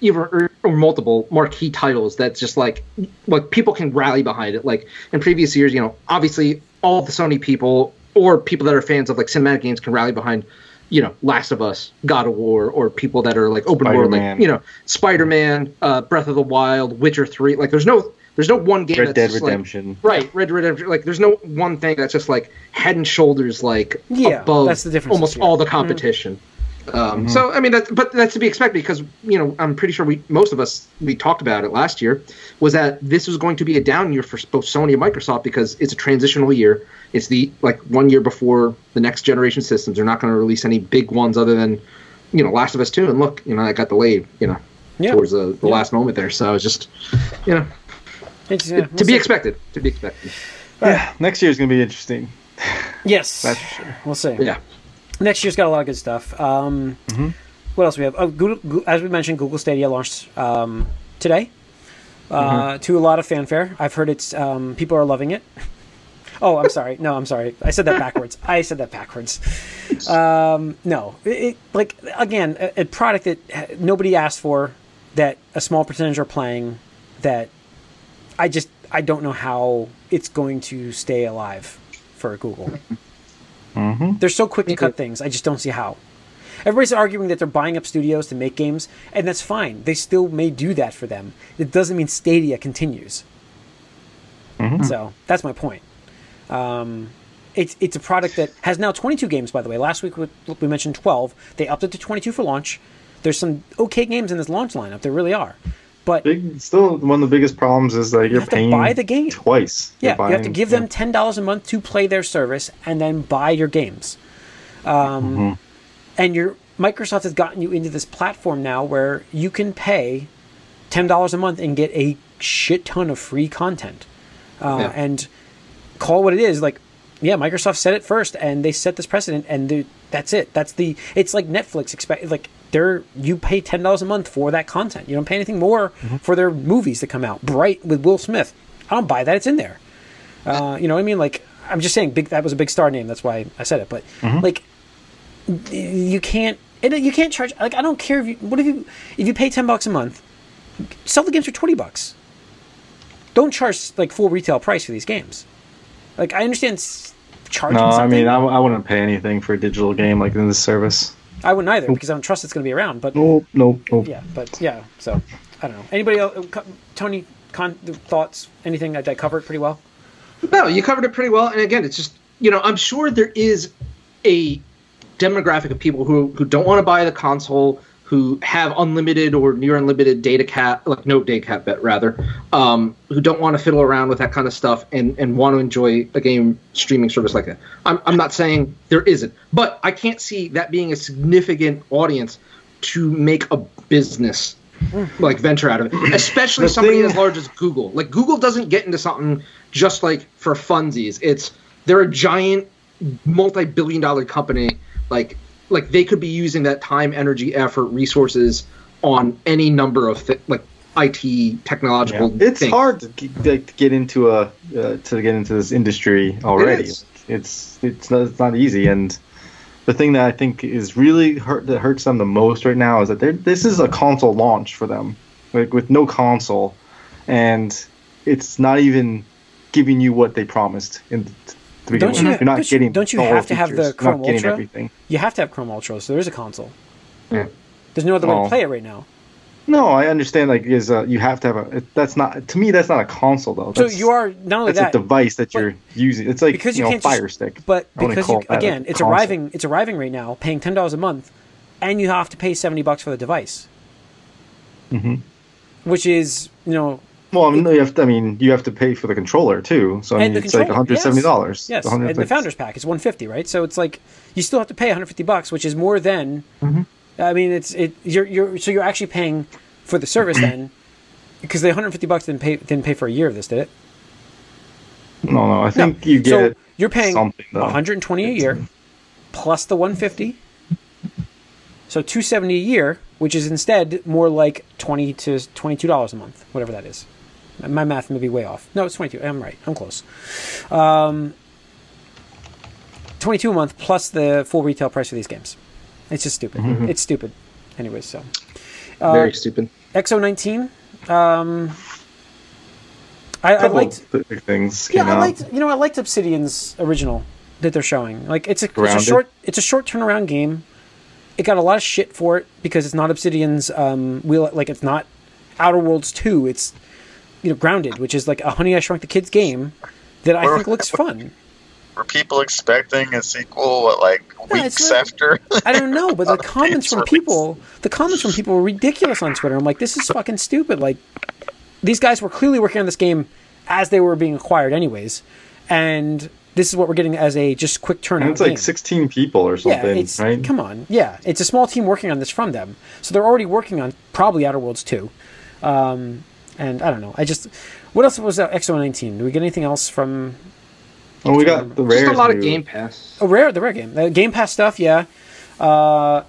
either or, or multiple marquee titles that's just like like people can rally behind it. Like in previous years, you know, obviously all the Sony people or people that are fans of like cinematic games can rally behind, you know, Last of Us, God of War, or people that are like open world, like you know, Spider Man, uh, Breath of the Wild, Witcher Three. Like there's no there's no one game Red that's Dead just, like- Redemption. Right, Red Dead Redemption. Like, there's no one thing that's just like head and shoulders like Yeah, above that's the difference almost this all the competition. Um, So I mean, that, but that's to be expected because you know I'm pretty sure we most of us we talked about it last year was that this was going to be a down year for both Sony and Microsoft because it's a transitional year. It's the like one year before the next generation systems. They're not going to release any big ones other than you know Last of Us Two. And look, you know that got delayed. You know Yeah. towards the, the Yeah. last moment there. So it's just you know It's, yeah, to we'll be see. expected. To be expected. Yeah, next year is gonna be interesting. Yes, That's for sure. we'll see. Yeah. Next year's got a lot of good stuff. Um, Mm-hmm. What else we have? Oh, Google, Goo- as we mentioned, Google Stadia launched um, today uh, Mm-hmm. to a lot of fanfare. I've heard it's um, people are loving it. Oh, I'm sorry. No, I'm sorry. I said that backwards. I said that backwards. Um, no, it, it, like again, a, a product that nobody asked for, that a small percentage are playing, that I just I don't know how it's going to stay alive for Google. Mm-hmm. They're so quick to cut things. I just don't see how. Everybody's arguing that they're buying up studios to make games, and that's fine. They still may do that for them. It doesn't mean Stadia continues. Mhm. So that's my point. Um, it's it's a product that has now 22 games. By the way, last week we, we mentioned 12. They upped it to 22 for launch. There's some okay games in this launch lineup. There really are, but Big, still one of the biggest problems is like you're have to paying buy the game. twice. You're Yeah, you have to buying- give them ten dollars a month to play their service and then buy your games. Um, And your Microsoft has gotten you into this platform now where you can pay ten dollars a month and get a shit ton of free content. Uh, Yeah. And call what it is. Like, yeah, Microsoft said it first, and they set this precedent, and they- that's it. That's the. It's like Netflix. Expect like they're you pay ten dollars a month for that content. You don't pay anything more for their movies that come out. Bright with Will Smith. I don't buy that. It's in there. Uh, you know what I mean? Like I'm just saying, big. That was a big star name. That's why I said it. But like, you can't. And you can't charge. Like I don't care if you. What if you if you pay ten bucks a month, sell the games for twenty bucks. Don't charge like full retail price for these games. Like I understand charging. No, I mean I, I wouldn't pay anything for a digital game like in this service. I wouldn't either because I don't trust it's going to be around. But Nope, nope, nope. yeah, but yeah. So I don't know. Anybody else? Tony, con- thoughts? Anything? Did I covered pretty well? No, you covered it pretty well. And again, it's just you know, I'm sure there is a demographic of people who who don't want to buy the console, who have unlimited or near unlimited data cap, like no data cap, bet rather, um, who don't want to fiddle around with that kind of stuff and and want to enjoy a game streaming service like that. I'm I'm not saying there isn't, but I can't see that being a significant audience to make a business like venture out of it, especially somebody thing- as large as Google. Like Google doesn't get into something just like for funsies. It's they're a giant, multi-billion dollar company. Like like they could be using that time, energy, effort, resources on any number of thi- like IT technological. It's things. hard to get, like, to get into a uh, to get into this industry already. is. It's it's not, it's not easy, and the thing that I think is really hurt that hurts them the most right now is that this is a console launch for them, like with no console, and it's not even giving you what they promised in the. Don't you- You're not don't you- getting. don't you all have to have the features. You're Chrome not getting Ultra? everything. You have to have Chrome Ultra, so there is a console. Yeah. There's no other way to play it right now. No, I understand. Like, is uh, you have to have a. It, that's not to me. That's not a console though. So you are not only That's that, a device that you're using. It's like because you, you know, can't just- Fire Stick. but because you, again, it's console. arriving. It's arriving right now, paying ten dollars a month, and you have to pay seventy bucks for the device, Mm-hmm. which is you know Well, I mean, you have to, I mean, you have to pay for the controller too. So I mean, it's like one hundred seventy dollars. Yes, and the founders pack is 150, right? So it's like you still have to pay 150 bucks, which is more than. Mm-hmm. I mean, it's it. You're you're so you're actually paying for the service then, because the 150 bucks didn't pay didn't pay for a year of this, did it? No, no, I think No. you get so you're paying 120 a year, plus the 150. So 270 a year, which is instead more like 20 to 22 dollars a month, whatever that is. My math may be way off. No, it's 22. I'm right. I'm close. Um, 22 a month plus the full retail price for these games. It's just stupid. Mm-hmm. It's stupid. Anyways, so uh, Very stupid. XO19. Um, I, I liked. things Yeah, I out. liked. You know, I liked Obsidian's original that they're showing. Like, it's a, it's a short. It's a short turnaround game. It got a lot of shit for it because it's not Obsidian's. Um, wheel like it's not Outer Worlds two. It's you know Grounded, which is like a Honey I Shrunk the Kids game that I Where- think looks fun. Were people expecting a sequel? What, like No, weeks like- after? I don't know, but the comments from game's people, the comments from people were ridiculous on Twitter. I'm like, this is fucking stupid. Like, these guys were clearly working on this game as they were being acquired, anyways, and this is what we're getting as a just quick turnout. And it's like game. sixteen people or Yeah, something, it's right? come on, yeah, it's a small team working on this from them, so they're already working on probably Outer Worlds two, um, and I don't know. I just what else was that XO19? Do we get anything else from Well, we got the rare. Just rare. a lot of Game Pass. Oh, rare, the rare game, the Game Pass stuff, yeah. Uh,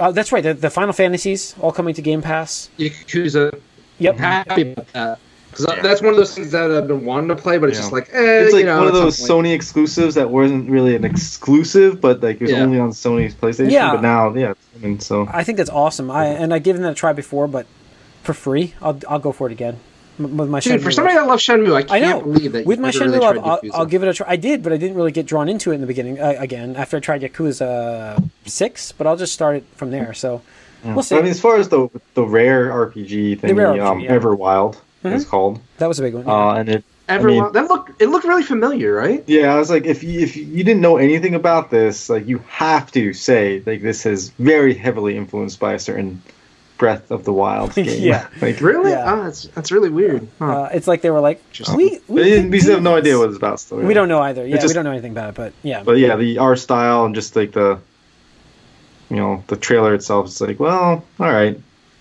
uh, that's right. The, the Final Fantasies all coming to Game Pass. Yakuza. Yep. Happy about that. Because Yeah. that's one of those things that I've been wanting to play, but it's Yeah. just like, eh, It's like you know, one of those. Sony exclusives that wasn't really an exclusive, but like it was Yeah. only on Sony's PlayStation. Yeah. But now, yeah, I mean, so I think that's awesome. I and I've given that a try before, but for free, I'll I'll go for it again. M- With my Dude, Shenmue for somebody love. that loves Shenmue, I I can't know. believe that With you my never Shenmue really love, tried I'll, Yakuza. I'll give it a try. I did, but I didn't really get drawn into it in the beginning. Uh, again, after I tried Yakuza six, but I'll just start it from there. So yeah. we'll see. But I mean, as far as the the rare RPG thing, rare um, RPG, yeah. Everwild Mhm. is called, that was a big one. yeah. uh, and it Everyone, mean- that looked it looked really familiar, right? Yeah, I was like, if you, if you didn't know anything about this, like you have to say like this is very heavily influenced by a certain Breath of the Wild game. Yeah. like Really? Yeah. Oh, that's that's really weird. Huh. Uh, it's like they were like, Interesting. we we, we, we still have no idea what it's about still. We don't know either. Yeah, just- we don't know anything about it, but yeah. But yeah, the art style and just like the, you know, the trailer itself is like, well, all right,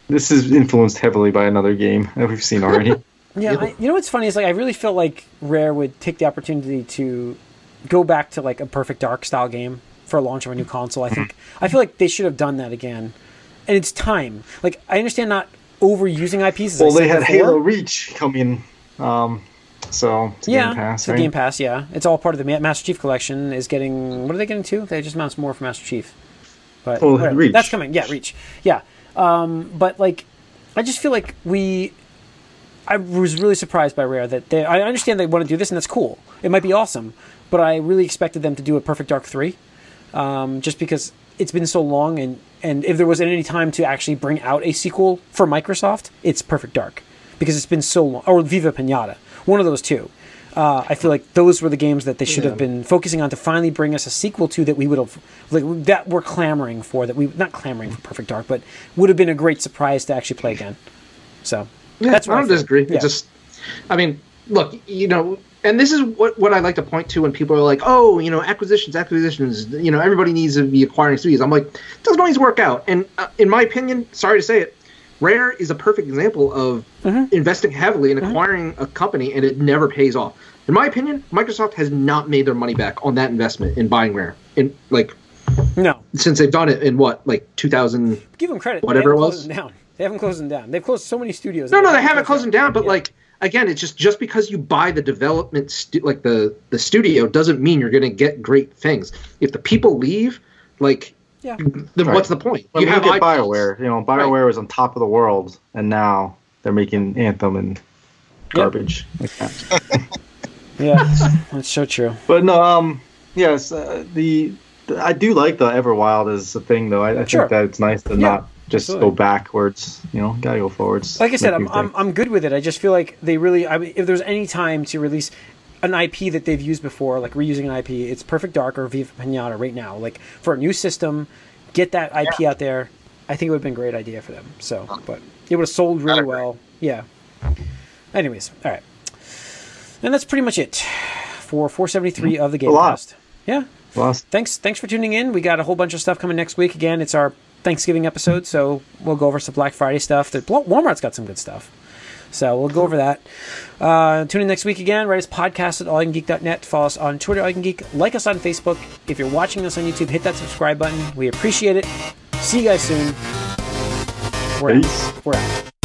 this is influenced heavily by another game that we've seen already. Yeah, I, you know what's funny is like I really felt like Rare would take the opportunity to go back to like a Perfect Dark style game for a launch of a new console. I think I feel like they should have done that again, and it's time. Like I understand not overusing IPs. Well, they had before. Halo Reach coming, um, so Yeah, Game Pass, it's right? Game Pass. Yeah, it's all part of the Master Chief collection. Is getting what are they getting to? They just announced more for Master Chief. But. Reach. that's coming. Yeah, Reach. Yeah, um, but like, I just feel like we. I was really surprised by Rare that they. I understand they want to do this, and that's cool. It might be awesome, but I really expected them to do a Perfect Dark three, um, just because it's been so long, and and if there was any time to actually bring out a sequel for Microsoft, it's Perfect Dark, because it's been so long, or Viva Pinata, one of those two. Uh, I feel like those were the games that they should have been focusing on to finally bring us a sequel to that we would have like that we're clamoring for that we not clamoring for Perfect Dark, but would have been a great surprise to actually play again. So Yeah, that's I don't feel. disagree. Yeah. It's just, I mean, look, you know, and this is what what I like to point to when people are like, oh, you know, acquisitions, acquisitions, you know, everybody needs to be acquiring studios. I'm like, it doesn't always work out. And uh, in my opinion, sorry to say it, Rare is a perfect example of Mm-hmm. investing heavily in acquiring a company and it never pays off. In my opinion, Microsoft has not made their money back on that investment in buying Rare. In like no, since they've done it in what, like 2000 give them credit. Whatever it was. down. They haven't closed them down. They've closed so many studios. No, no, they haven't closed them down. But Yeah. like again, it's just just because you buy the development, stu- like the the studio, doesn't mean you're going to get great things. If the people leave, like, Yeah. then Right. what's the point? Well, you have at IPs. Bioware. You know, Bioware was on top of the world, and now they're making Anthem and garbage like that. Yeah, that's so true. But no, um, yes, uh, the, the I do like the Everwild as a thing though. I, I Sure. think that it's nice to Yeah. not just Absolutely. go backwards. You know, gotta go forwards. like I said, I'm, I'm. I'm good with it. I just feel like they really. I mean, if there's any time to release an IP that they've used before, like reusing an IP, it's Perfect Dark or Viva Pinata right now. Like for a new system, get that IP out there. I think it would have been a great idea for them. So, but it would have sold really well. Yeah. Anyways, all right, and that's pretty much it for 473 mm-hmm. of the game A lot. cast. Yeah. Lost. Thanks. Thanks for tuning in. We got a whole bunch of stuff coming next week. Again, it's our Thanksgiving episode, so we'll go over some Black Friday stuff. The Walmart's got some good stuff. So we'll go over that. Uh, tune in next week again. Write us podcast at allycangeek.net. Follow us on Twitter, allycangeek. Like us on Facebook. If you're watching us on YouTube, hit that subscribe button. We appreciate it. See you guys soon. We're Peace. out. We're out.